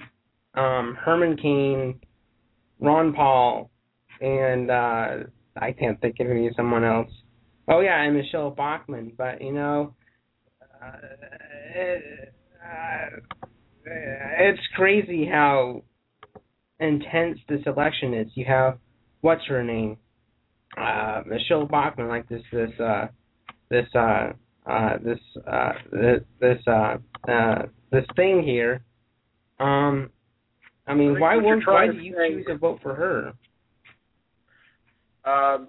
um, Herman Cain, Ron Paul, and uh, I can't think of any someone else. Oh yeah, and Michele Bachmann. But you know, uh, it, uh, it's crazy how intense this election is. You have what's her name, uh, Michele Bachmann, like this this uh, this uh, uh, this uh, this this uh, uh, this thing here. Um, I mean, I why won't why do you choose to vote for her? Um,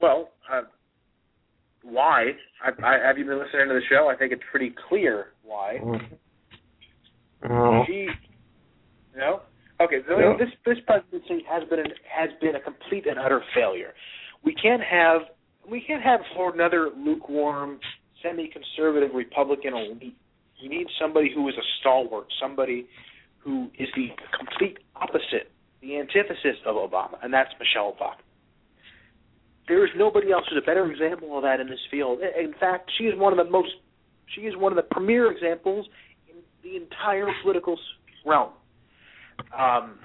well, uh, why? I, I, have you been listening to the show? I think it's pretty clear why. Oh, She, you know, okay. So Yeah. this this presidency has been an, has been a complete and utter failure. We can't have we can't have another lukewarm, semi-conservative Republican elite. We need somebody who is a stalwart, somebody who is the complete opposite, the antithesis of Obama, and that's Michelle Obama. There is nobody else who's a better example of that in this field. In fact, she is one of the most, she is one of the premier examples in the entire political realm. Um,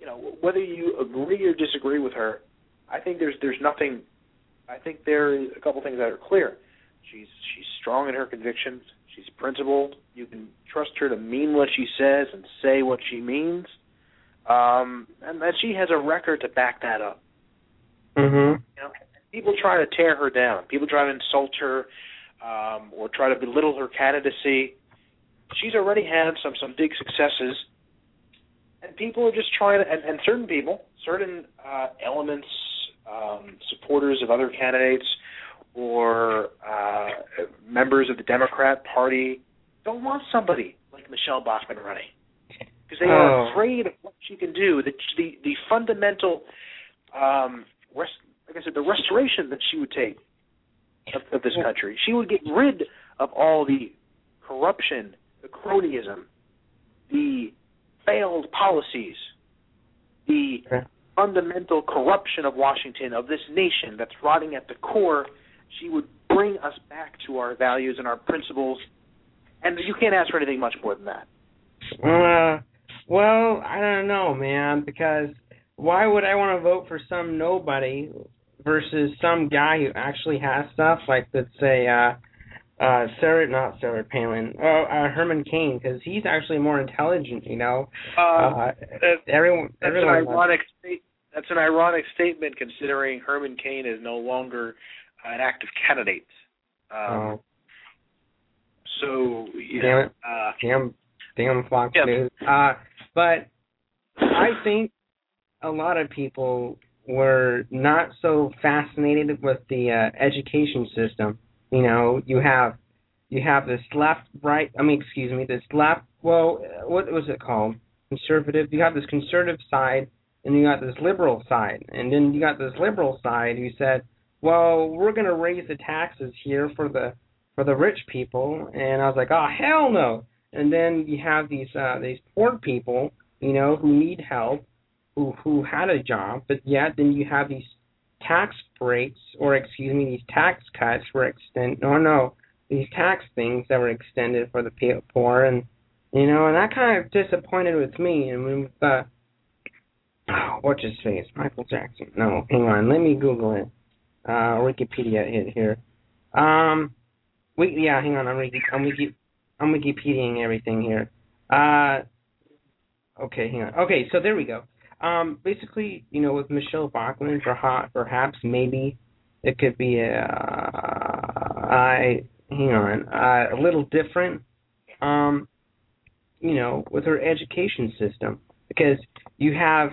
you know, whether you agree or disagree with her, I think there's there's nothing. I think there is a couple things that are clear. She's she's strong in her convictions. She's principled. You can trust her to mean what she says and say what she means, um, and that she has a record to back that up. Mhm. You know, people try to tear her down. People try to insult her um, or try to belittle her candidacy. She's already had some some big successes, and people are just trying to. And, and certain people, certain uh, elements, um, supporters of other candidates or uh, members of the Democrat Party don't want somebody like Michele Bachmann running because they are Oh. afraid of what she can do. The the, the fundamental, um, rest, like I said, the restoration that she would take of, of this country. She would get rid of all the corruption, the cronyism, the failed policies, the. Fundamental corruption of Washington, of this nation that's rotting at the core. She would bring us back to our values and our principles. And you can't ask for anything much more than that. Uh, well, I don't know, man, because why would I want to vote for some nobody versus some guy who actually has stuff like, let's say, uh, uh, Sarah, not Sarah Palin, oh, uh, Herman Cain, because he's actually more intelligent, you know. Uh, everyone, that's an everyone. ironic state. That's an ironic statement, considering Herman Cain is no longer an active candidate. Um, Oh, so you Damn know, it. uh, damn, damn Fox Yeah. News. Uh, but I think a lot of people were not so fascinated with the uh, education system. You know, you have you have this left, right. I mean, excuse me, this left. Well, uh, what was it called? Conservative. You have this conservative side, and you got this liberal side, and then you got this liberal side who said, "Well, we're going to raise the taxes here for the for the rich people," and I was like, "Oh, hell no!" And then you have these uh, these poor people, you know, who need help, who who had a job, but yet then you have these tax breaks, or excuse me, these tax cuts were extended. No, no, these tax things that were extended for the poor, and you know, and that kind of disappointed with me. And with uh, what's his face, Michael Jackson? No, hang on, let me Google it. Uh, Wikipedia hit here. Um, yeah, hang on, I'm Wiki, I'm Wiki, I'm Wikipediaing everything here. Uh, okay, hang on. Okay, so there we go. Um, basically, you know, with Michele Bachmann, perhaps, perhaps maybe it could be a, I hang on, uh, a little different. Um, you know, with her education system, because you have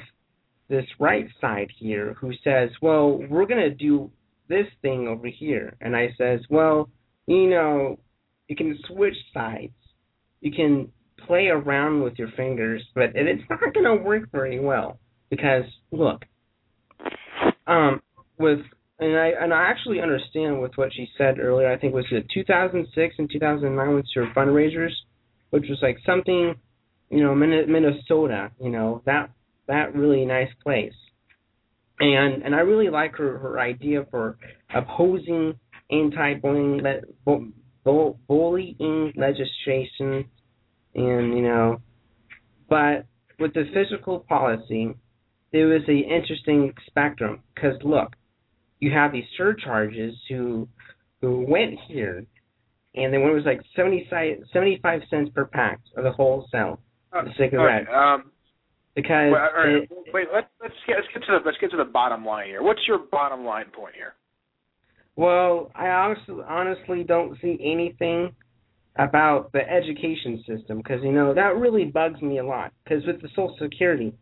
this right side here who says, "Well, we're gonna do this thing over here," and I says, "Well, you know, you can switch sides, you can play around with your fingers, but it- it's not gonna work very well because look, um, with and I and I actually understand with what she said earlier. I think it was the 2006 and 2009 with her fundraisers, which was like something, you know, Min- Minnesota, you know, that that really nice place. And and I really like her her idea for opposing anti-bullying le- bu- bu- bullying legislation, and you know, but with the physical policy, there was a interesting spectrum because look, you have these surcharges who who went here, and then when it was like 70, 75 cents per pack of the wholesale the cigarettes Okay, um, because wait, all right, it, wait, let's let's get let's get to the let's get to the bottom line here. What's your bottom line point here? Well, I honestly, honestly don't see anything about the education system because you know that really bugs me a lot. Because with the Social Security,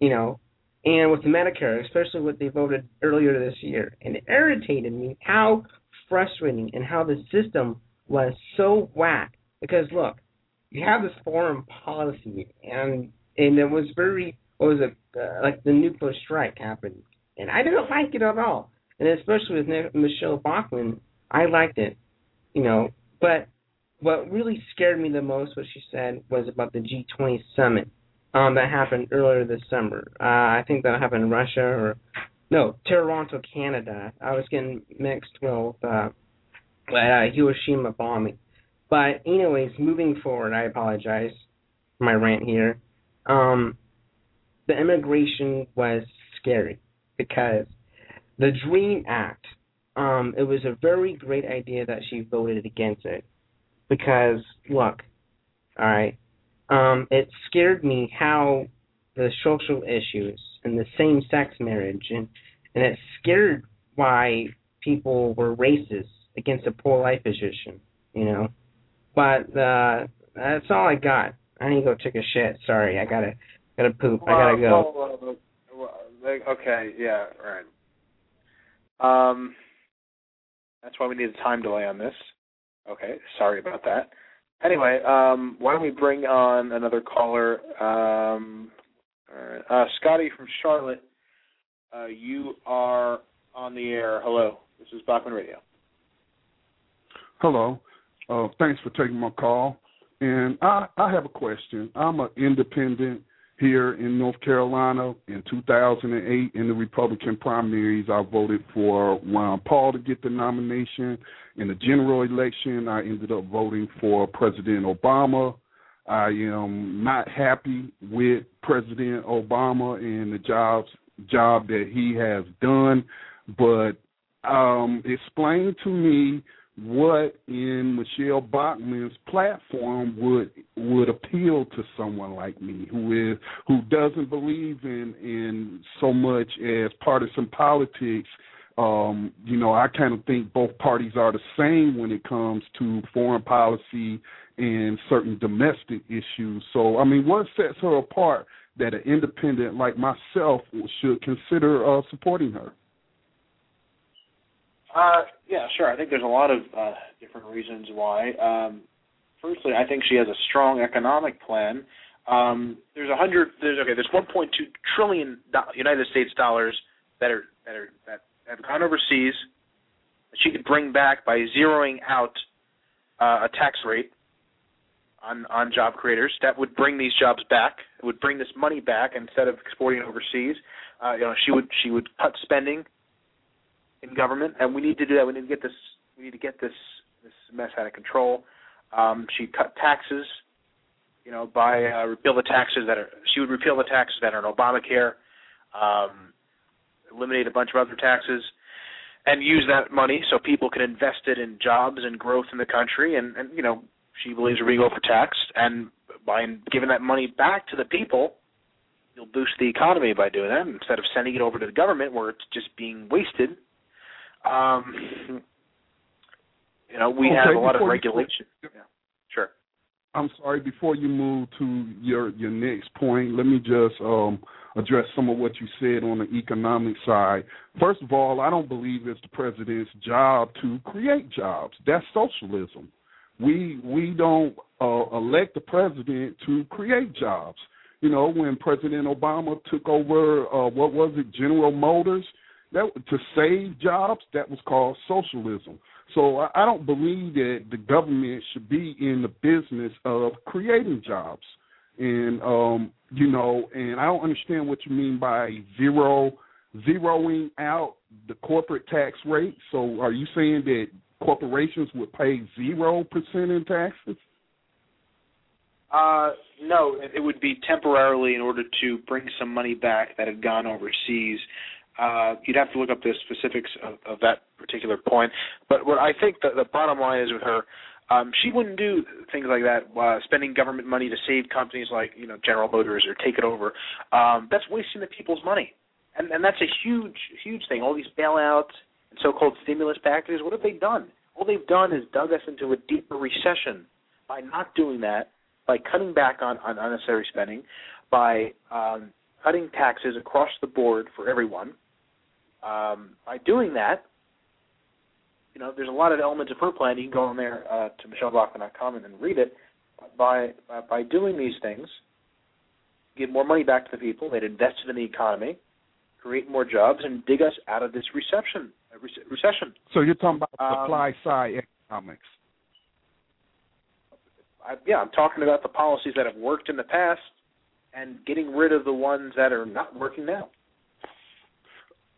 you know, and with the Medicare, especially what they voted earlier this year, and it irritated me how frustrating and how the system was so whack. Because look, you have this foreign policy, and and it was very it was it uh, like the nuclear strike happened, and I didn't like it at all and especially with Michele Bachmann, I liked it, you know. But what really scared me the most, what she said, was about the G20 summit um, that happened earlier this summer. Uh, I think that happened in Russia or no, Toronto, Canada. I was getting mixed with uh, uh, Hiroshima bombing. But anyways, moving forward, I apologize for my rant here. Um, the immigration was scary because the Dream Act, um, it was a very great idea that she voted against it. Because look, all right, um, it scared me how the social issues and the same sex marriage and and it scared why people were racist against a pro life position, you know. But uh that's all I got. I need to go take a shit. Sorry, I gotta gotta poop. I gotta go. Well, well, well, okay, yeah, right. Um, that's why we need a time delay on this. Okay, sorry about that. Anyway, um, why don't we bring on another caller? Um, all right. uh, Scotty from Charlotte, uh, you are on the air. Hello, this is Bachmann Radio. Hello. Uh, thanks for taking my call. And I, I have a question. I'm an independent here in North Carolina. In 2008, in the Republican primaries, I voted for Ron Paul to get the nomination. In the general election, I ended up voting for President Obama. I am not happy with President Obama and the jobs job that he has done, but um, explain to me what in Michele Bachmann's platform would would appeal to someone like me who is who doesn't believe in in so much as partisan politics. Um, you know, I kind of think both parties are the same when it comes to foreign policy and certain domestic issues. So, I mean, what sets her apart that an independent like myself should consider uh, supporting her? Uh, yeah, sure. I think there's a lot of uh, different reasons why. Um, firstly, I think she has a strong economic plan. Um, there's a hundred. There's okay. There's 1.2 trillion United States dollars that are that are that have gone overseas that she could bring back by zeroing out uh, a tax rate on on job creators. That would bring these jobs back. It would bring this money back instead of exporting overseas. Uh, you know, she would she would cut spending in government, and we need to do that. We need to get this. We need to get this this mess out of control. Um, she cut taxes, you know, by uh, repeal the taxes that are. She would repeal the taxes that are in Obamacare, um, eliminate a bunch of other taxes, and use that money so people can invest it in jobs and growth in the country. And, and you know, she believes we're being overtaxed, and by giving that money back to the people, you'll boost the economy by doing that instead of sending it over to the government where it's just being wasted um, you know, we okay, have a lot of regulation. You, yeah. Sure. I'm sorry. Before you move to your your next point, let me just um, address some of what you said on the economic side. First of all, I don't believe it's the president's job to create jobs. That's socialism. We we don't uh, elect the president to create jobs. You know, when President Obama took over, uh, what was it, General Motors? That to save jobs that was called socialism. So I, I don't believe that the government should be in the business of creating jobs. And um, you know, and I don't understand what you mean by zero zeroing out the corporate tax rate. So are you saying that corporations would pay zero percent in taxes? Uh, no, it would be temporarily in order to bring some money back that had gone overseas uh, you'd have to look up the specifics of, of that particular point. But what I think the, the bottom line is with her, um, she wouldn't do things like that, uh, spending government money to save companies like you know General Motors or take it over. Um, that's wasting the people's money, and and that's a huge huge thing. All these bailouts and so-called stimulus packages, what have they done? All they've done is dug us into a deeper recession by not doing that, by cutting back on, on unnecessary spending, by um, cutting taxes across the board for everyone um, by doing that, you know, there's a lot of elements of her plan. You can go on there uh, to michelebachmann.com and then read it. By uh, by doing these things, give more money back to the people. They'd invest it in the economy, create more jobs, and dig us out of this recession. Uh, recession. So you're talking about um, supply side economics. I, yeah, I'm talking about the policies that have worked in the past and getting rid of the ones that are not working now.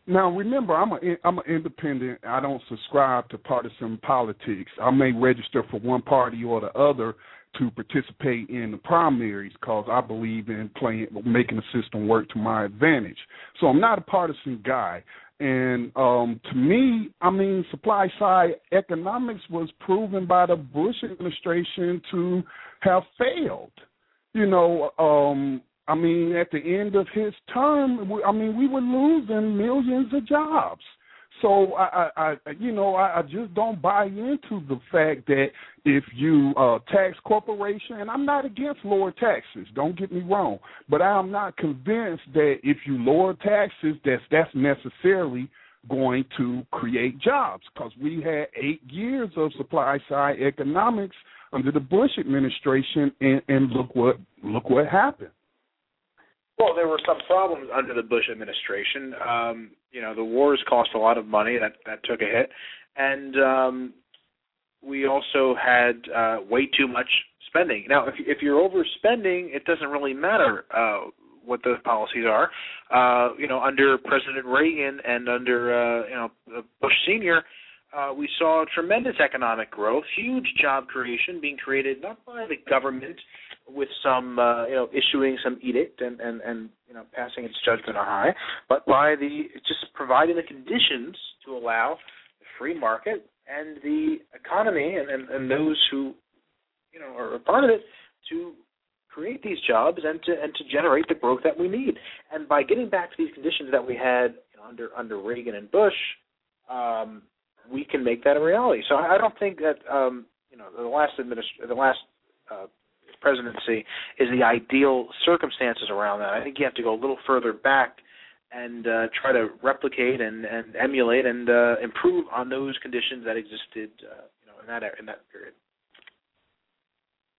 Now remember, I'm a I'm an independent. I don't subscribe to partisan politics. I may register for one party or the other to participate in the primaries because I believe in playing making the system work to my advantage. So I'm not a partisan guy. And um to me, I mean, supply side economics was proven by the Bush administration to have failed. You know, um I mean, at the end of his term, I mean, we were losing millions of jobs. So I, I, I you know, I, I just don't buy into the fact that if you uh, tax corporation, and I'm not against lower taxes. Don't get me wrong, but I'm not convinced that if you lower taxes, that's that's necessarily going to create jobs because we had eight years of supply side economics under the Bush administration, and, and look what look what happened. Well, there were some problems under the Bush administration. Um, you know, the wars cost a lot of money. That that took a hit, and um, we also had uh, way too much spending. Now, if if you're overspending, it doesn't really matter uh, what the policies are. Uh, you know, under President Reagan and under uh, you know Bush Senior, uh, we saw tremendous economic growth, huge job creation being created not by the government with some uh, you know issuing some edict and and and you know passing its judgment on high, but by the just providing the conditions to allow the free market and the economy and and, and those who you know are a part of it to create these jobs and to and to generate the growth that we need. And by getting back to these conditions that we had you know, under under Reagan and Bush, um, we can make that a reality. So I, I don't think that um, you know the last administ- the last uh, presidency is the ideal circumstances around that. I think you have to go a little further back and uh, try to replicate and, and emulate and uh, improve on those conditions that existed, uh, you know, in that in that period.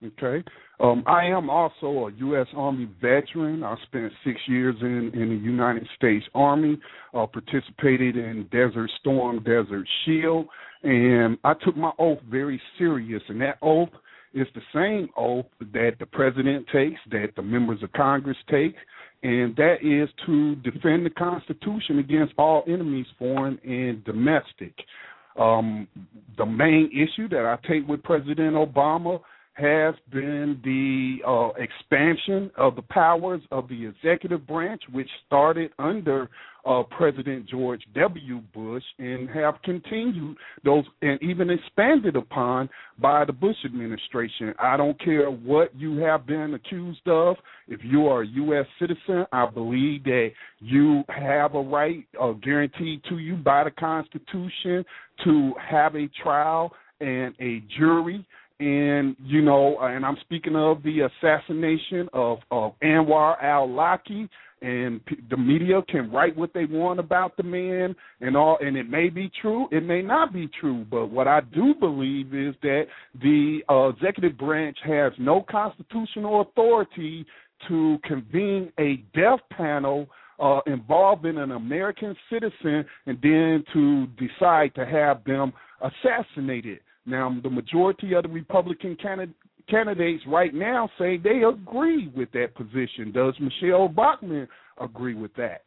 Okay. Um, I am also a U.S. Army veteran. I spent six years in, in the United States Army, uh, participated in Desert Storm, Desert Shield, and I took my oath very serious. And that oath is the same oath that the president takes, that the members of Congress take, and that is to defend the Constitution against all enemies, foreign and domestic. Um, the main issue that I take with President Obama has been the uh, expansion of the powers of the executive branch, which started under uh, President George W. Bush and have continued those and even expanded upon by the Bush administration. I don't care what you have been accused of. If you are a U.S. citizen, I believe that you have a right uh, guaranteed to you by the Constitution to have a trial and a jury and you know, and I'm speaking of the assassination of of Anwar al-Awlaki, and p- the media can write what they want about the man and all, and it may be true, it may not be true, but what I do believe is that the uh, executive branch has no constitutional authority to convene a death panel uh, involving an American citizen and then to decide to have them assassinated. Now, the majority of the Republican candid- candidates right now say they agree with that position. Does Michele Bachmann agree with that?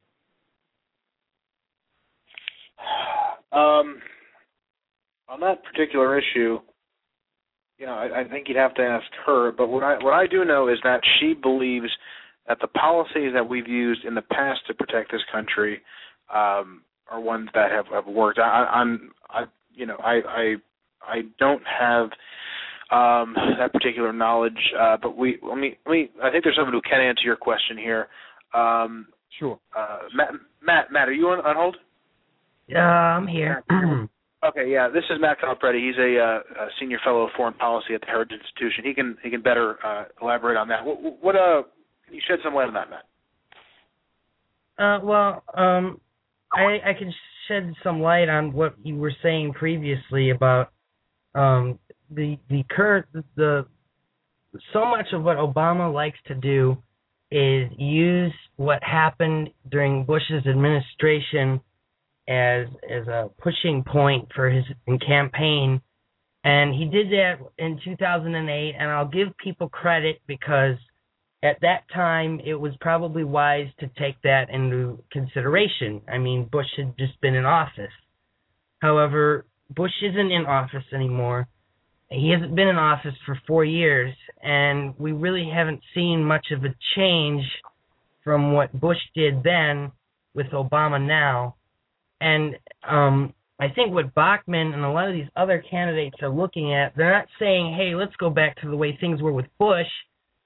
Um, on that particular issue, you know, I, I think you'd have to ask her. But what I what I do know is that she believes that the policies that we've used in the past to protect this country um, are ones that have, have worked. I, I'm, I, you know, I, I I don't have um, that particular knowledge, uh, but we let me let me. I think there's someone who can answer your question here. Um, sure. Uh, Matt, Matt, Matt, are you on, on hold? Yeah, I'm here. okay, yeah, this is Matt Calapretti. He's a, uh, a senior fellow of foreign policy at the Heritage Institution. He can he can better uh, elaborate on that. What, what uh, can you shed some light on that, Matt? Uh, well, um, I I can shed some light on what you were saying previously about um, the the current the so much of what Obama likes to do is use what happened during Bush's administration as as a pushing point for his campaign and he did that in 2008 and I'll give people credit because at that time it was probably wise to take that into consideration. I mean, Bush had just been in office. However, Bush isn't in office anymore. He hasn't been in office for four years, and we really haven't seen much of a change from what Bush did then with Obama now. And um, I think what Bachmann and a lot of these other candidates are looking at, they're not saying, hey, let's go back to the way things were with Bush,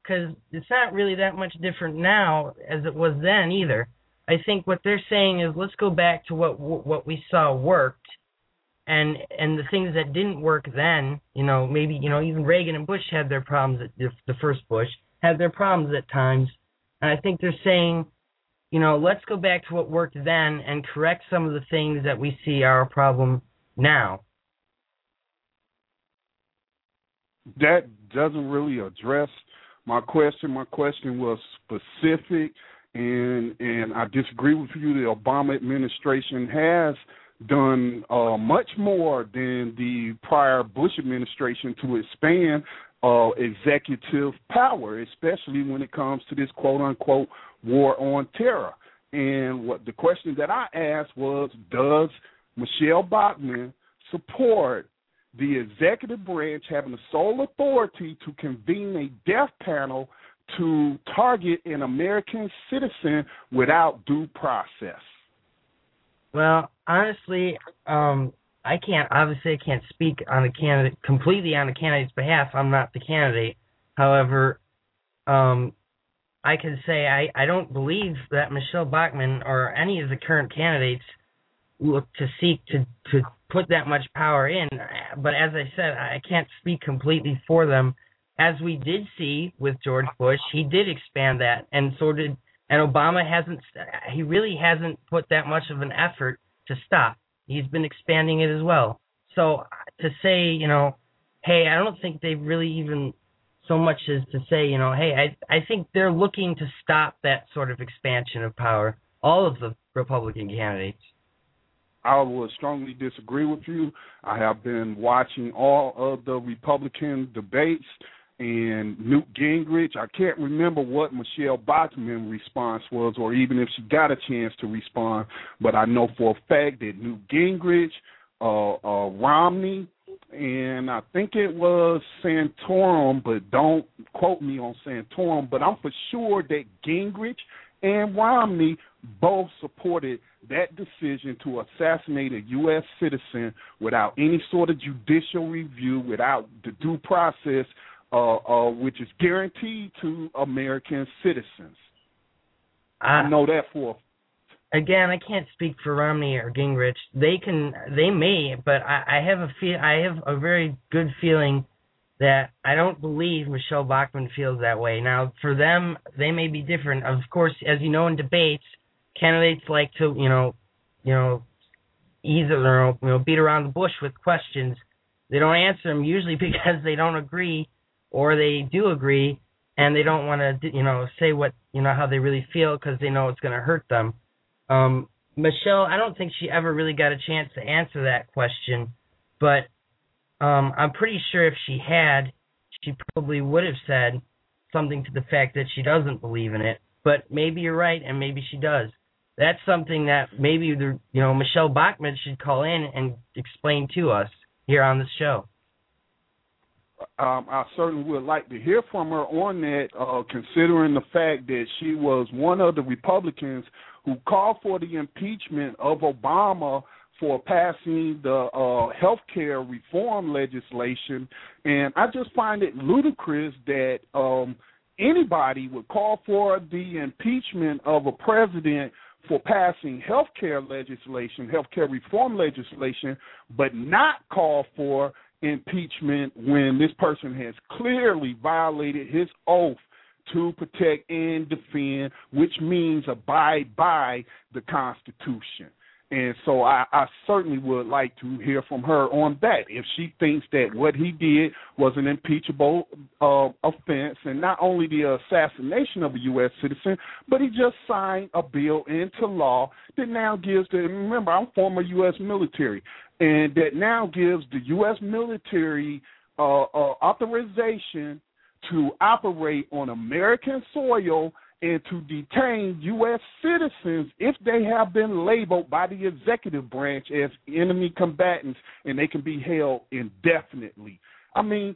because it's not really that much different now as it was then either. I think what they're saying is let's go back to what what we saw worked and and the things that didn't work then, you know, maybe you know even Reagan and Bush had their problems. At the, the first Bush had their problems at times, and I think they're saying, you know, let's go back to what worked then and correct some of the things that we see are a problem now. That doesn't really address my question. My question was specific, and and I disagree with you. The Obama administration has done uh, much more than the prior Bush administration to expand uh, executive power, especially when it comes to this quote unquote war on terror. And what the question that I asked was, does Michele Bachmann support the executive branch having the sole authority to convene a death panel to target an American citizen without due process? Well, honestly, um, I can't obviously I can't speak on the candidate completely on the candidate's behalf. I'm not the candidate. However, um, I can say I, I don't believe that Michele Bachmann or any of the current candidates look to seek to to put that much power in. But as I said, I can't speak completely for them. As we did see with George Bush, he did expand that, and so did. And Obama hasn't. He really hasn't put that much of an effort to stop. He's been expanding it as well. So to say, you know, hey, I don't think they've really even so much as to say, you know, hey, I I think they're looking to stop that sort of expansion of power. All of the Republican candidates. I would strongly disagree with you. I have been watching all of the Republican debates and Newt Gingrich. I can't remember what Michele Bachmann's response was, or even if she got a chance to respond. But I know for a fact that Newt Gingrich, uh, uh, Romney, and I think it was Santorum, but don't quote me on Santorum. But I'm for sure that Gingrich and Romney both supported that decision to assassinate a U.S. citizen without any sort of judicial review, without the due process uh, uh, which is guaranteed to American citizens. I know that for. Again, I can't speak for Romney or Gingrich. They can, they may, but I, I have a feel, I have a very good feeling that I don't believe Michele Bachmann feels that way. Now, for them, they may be different. Of course, as you know, in debates, candidates like to, you know, you know, either you know beat around the bush with questions. They don't answer them usually because they don't agree or they do agree and they don't want to you know say what you know how they really feel because they know it's going to hurt them. Um michele i don't think she ever really got a chance to answer that question but um i'm pretty sure if she had she probably would have said something to the fact that she doesn't believe in it but maybe you're right and maybe she does. That's something that maybe the you know michele bachmann should call in and explain to us here on the show um, I certainly would like to hear from her on that, uh, considering the fact that she was one of the Republicans who called for the impeachment of Obama for passing the uh, health care reform legislation. And I just find it ludicrous that um, anybody would call for the impeachment of a president for passing health care legislation, health care reform legislation, but not call for impeachment when this person has clearly violated his oath to protect and defend, which means abide by the Constitution. And so I, I certainly would like to hear from her on that. If she thinks that what he did was an impeachable uh, offense, and not only the assassination of a U.S. citizen, but he just signed a bill into law that now gives the. Remember, I'm former U.S. military and that now gives the U.S. military uh, uh, authorization to operate on American soil and to detain U.S. citizens if they have been labeled by the executive branch as enemy combatants, and they can be held indefinitely. I mean,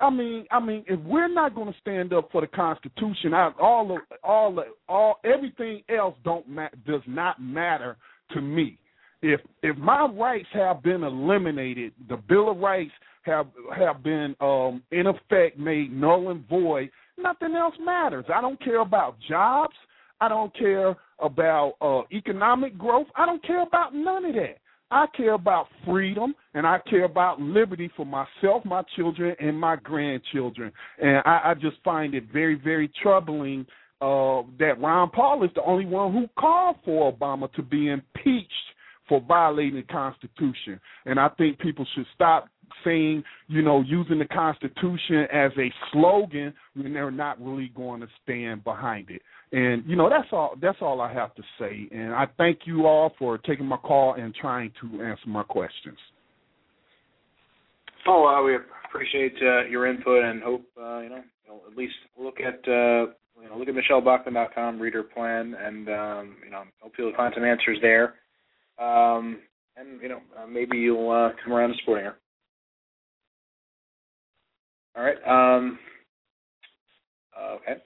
I mean, I mean, if we're not going to stand up for the Constitution, all of, all, all, everything else don't ma- does not matter to me if if my rights have been eliminated, the Bill of Rights have have been um, in effect made null and void. Nothing else matters. I don't care about jobs. I don't care about uh, economic growth. I don't care about none of that. I care about freedom and I care about liberty for myself, my children, and my grandchildren. And I, I just find it very, very troubling uh, that Ron Paul is the only one who called for Obama to be impeached for violating the Constitution. And I think people should stop saying, you know, using the Constitution as a slogan when they're not really going to stand behind it. And you know, that's all. That's all I have to say. And I thank you all for taking my call and trying to answer my questions. Oh, uh, we appreciate uh, your input and hope uh, you know at least look at uh, you know look at michelebachmann.com, read her plan, and um, you know hopefully you'll find some answers there. Um, and you know uh, maybe you'll uh, come around to supporting her. All right. Um, okay.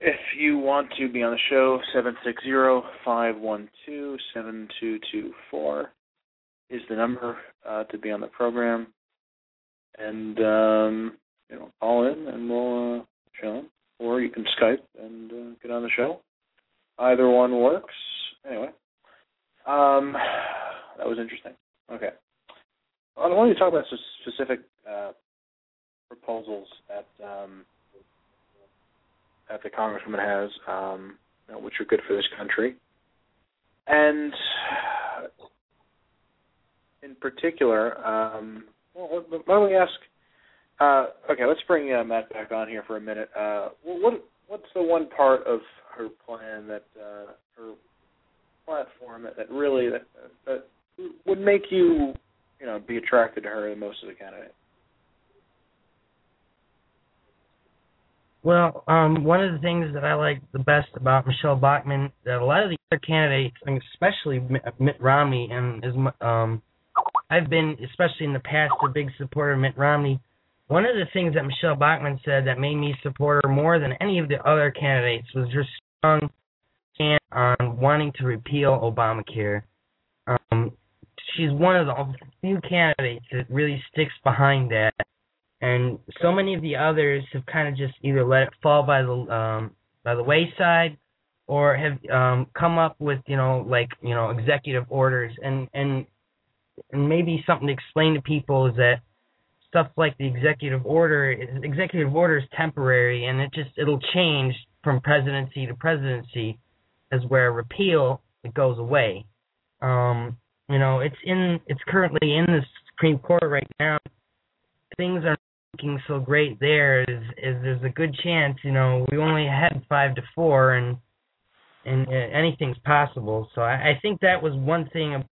If you want to be on the show, seven six zero five one two seven two two four is the number uh, to be on the program. And um, you know, call in and we'll uh, show Or you can Skype and uh, get on the show. Either one works. Anyway, um, that was interesting. Okay. I want to talk about specific uh, proposals that um, that the congresswoman has, um, which are good for this country, and in particular, um, well, why don't we ask uh, okay, let's bring uh, Matt back on here for a minute. Uh, what what's the one part of her plan that uh, her platform that, that really that, that would make you you know be attracted to her than most of the candidates? Well, um, one of the things that I like the best about Michele Bachmann that a lot of the other candidates, especially Mitt Romney, and is um, I've been, especially in the past, a big supporter of Mitt Romney one of the things that Michele Bachmann said that made me support her more than any of the other candidates was her strong stand on wanting to repeal Obamacare. Um, she's one of the few candidates that really sticks behind that, and so many of the others have kind of just either let it fall by the um, by the wayside, or have um, come up with you know like you know executive orders. And and and maybe something to explain to people is that stuff like the executive order executive order is temporary and it just it'll change from presidency to presidency as where repeal it goes away um you know it's in it's currently in the supreme court right now things are looking so great there is is there's a good chance you know we only had five to four and and uh, anything's possible so I, I think that was one thing about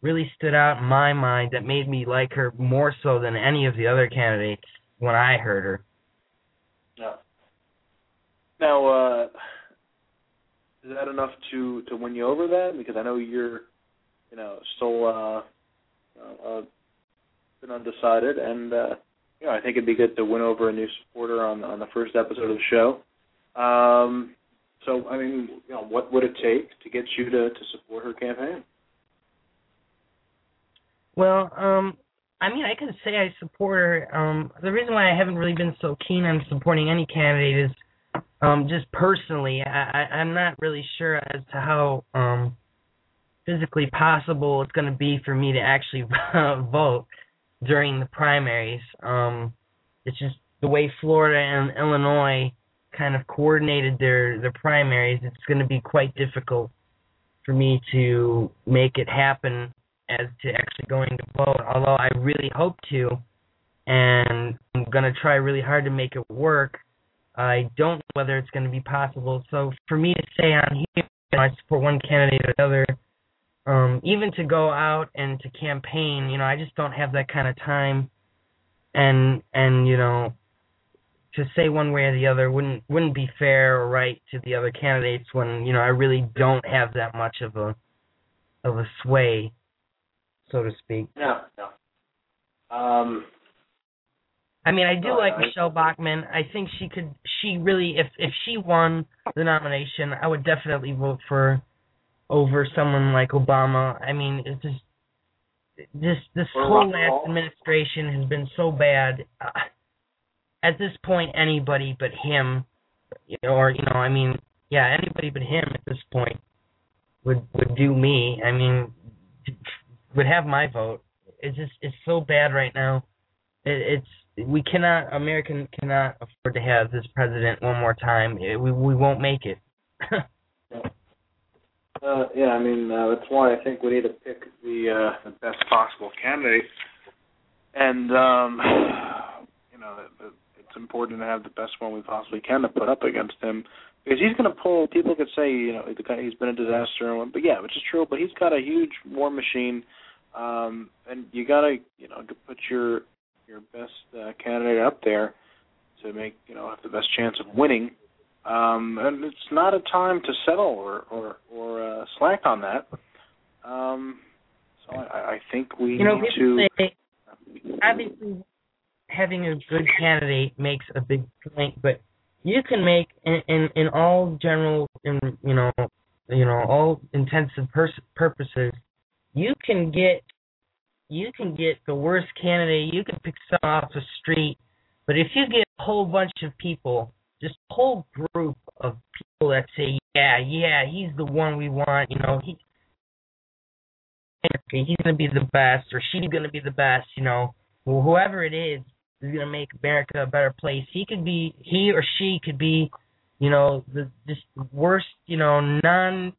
really stood out in my mind that made me like her more so than any of the other candidates when I heard her. Yeah. Now, uh, is that enough to to win you over then? Because I know you're, you know, still uh, uh, been undecided, and uh, you know, I think it'd be good to win over a new supporter on on the first episode of the show. Um, so, I mean, you know, what would it take to get you to to support her campaign? Well, um, I mean, I can say I support her. Um, the reason why I haven't really been so keen on supporting any candidate is um, just personally. I, I, I'm not really sure as to how um, physically possible it's going to be for me to actually vote during the primaries. Um, it's just the way Florida and Illinois kind of coordinated their their primaries. It's going to be quite difficult for me to make it happen as to actually going to vote, although I really hope to, and I'm going to try really hard to make it work. I don't know whether it's going to be possible. So for me to say on here, I support one candidate or another, um, even to go out and to campaign, you know, I just don't have that kind of time, and and you know, to say one way or the other wouldn't wouldn't be fair or right to the other candidates when you know I really don't have that much of a of a sway so to speak. No, no. Um, I mean, I do like Michele Bachmann. I think she could. She really, if if she won the nomination, I would definitely vote for over someone like Obama. I mean, it's just this this whole last administration has been so bad. Uh, at this point, anybody but him, or you know, I mean, yeah, anybody but him at this point would would do me. I mean, would have my vote. It's just it's so bad right now. It, it's we cannot American cannot afford to have this president one more time. Eh, We we won't make it. Uh, yeah, I mean uh, that's why I think we need to pick the uh, the best possible candidate, and um, you know it's important to have the best one we possibly can to put up against him because he's going to pull. People could say you know the guy he's been a disaster, but yeah, which is true. But he's got a huge war machine, um, and you got to you know put your your best uh, candidate up there to make you know have the best chance of winning. Um, and it's not a time to settle or or, or uh, slack on that. Um, so I, I think we you know, need to. say obviously having a good candidate makes a big point, but you can make in in, in all general in you know you know all intensive pers- purposes, you can get you can get the worst candidate. You can pick someone off the street, but if you get a whole bunch of people, just whole group of people that say, yeah, yeah, he's the one we want. You know, he he's gonna be the best or she's gonna be the best. You know, well, whoever it is is gonna make America a better place. He could be, he or she could be, you know, the worst, you know, non,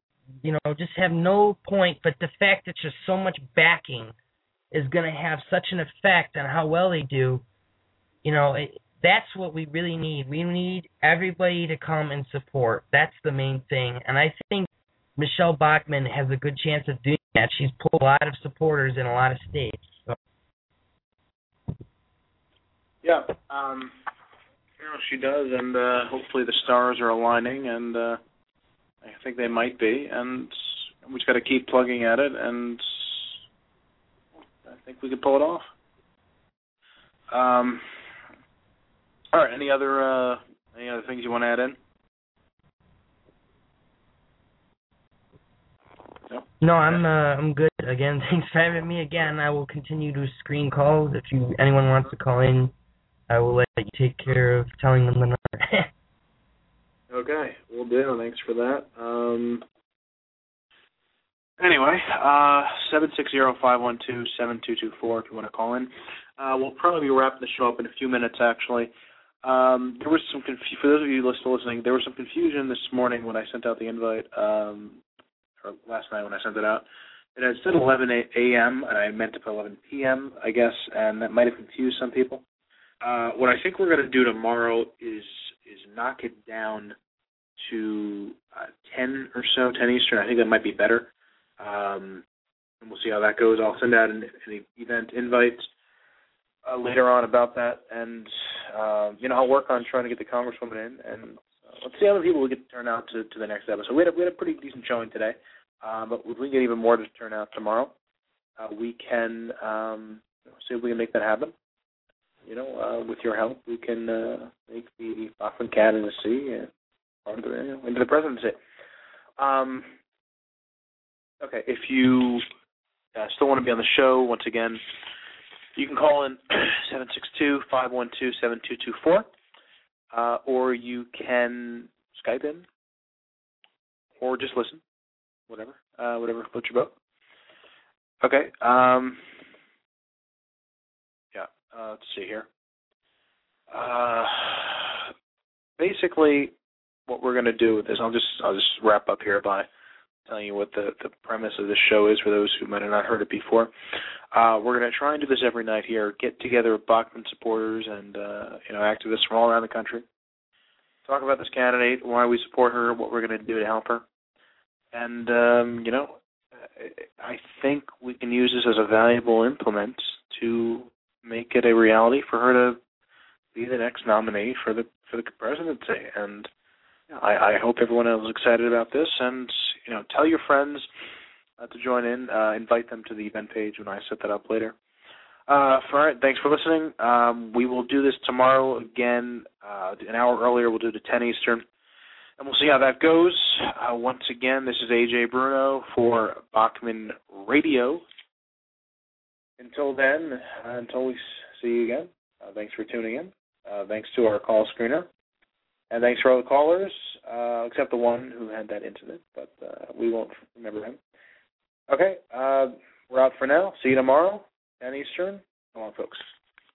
you know, just have no point. But the fact that there's so much backing is gonna have such an effect on how well they do. You know, it, that's what we really need. We need everybody to come and support. That's the main thing. And I think Michele Bachmann has a good chance of doing that. She's pulled a lot of supporters in a lot of states. So. Yeah, um, you know she does, and uh, hopefully the stars are aligning, and uh, I think they might be, and we just got to keep plugging at it, and I think we could pull it off. Um, all right. Any other uh, any other things you want to add in? No, I'm uh, I'm good. Again, thanks for having me again. I will continue to screen calls. If you anyone wants to call in, I will let you take care of telling them the number. Okay, we'll do. Thanks for that. Um, anyway, uh, seven six zero five one two seven two two four. If you want to call in, uh, we'll probably be wrapping the show up in a few minutes. Actually, um, there was some conf- for those of you still listening. There was some confusion this morning when I sent out the invite, um, or last night when I sent it out. It had said 11 a.m. and I meant to put 11 p.m. I guess, and that might have confused some people. Uh, what I think we're going to do tomorrow is is knock it down to uh, 10 or so, 10 Eastern. I think that might be better. Um, and we'll see how that goes. I'll send out an, an event invite uh, later on about that, and uh, you know I'll work on trying to get the congresswoman in, and uh, let's see how many people we get to turn out to, to the next episode. We had a, we had a pretty decent showing today, uh, but if we get even more to turn out tomorrow, uh, we can um, see if we can make that happen you know, uh, with your help, we can uh, make the Bachmann candidacy uh, the, into the presidency. Um, okay, if you uh, still want to be on the show, once again, you can call in seven six two five one two seven two two four, uh, or you can Skype in, or just listen, whatever, uh, whatever floats your boat. Okay. Um, yeah. Uh, let's see here. Uh, basically, what we're going to do with this, I'll just I'll just wrap up here by telling you what the the premise of this show is for those who might have not heard it before. Uh, we're going to try and do this every night here. Get together Bachmann supporters and uh, you know activists from all around the country. Talk about this candidate, why we support her, what we're going to do to help her, and um, you know, I think we can use this as a valuable implement to make it a reality for her to be the next nominee for the for the presidency. And I, I hope everyone is excited about this. And you know, tell your friends uh, to join in. Uh, invite them to the event page when I set that up later. Uh, all right, thanks for listening. Um, we will do this tomorrow again, uh, an hour earlier. We'll do it at 10 Eastern, and we'll see how that goes. Uh, once again, this is Ajay Bruno for Bachmann Radio. Until then, until we see you again, uh, thanks for tuning in. Thanks to our call screener. And thanks for all the callers, uh, except the one who had that incident, but uh, we won't remember him. Okay, uh, we're out for now. See you tomorrow, 10 Eastern. Come on, folks.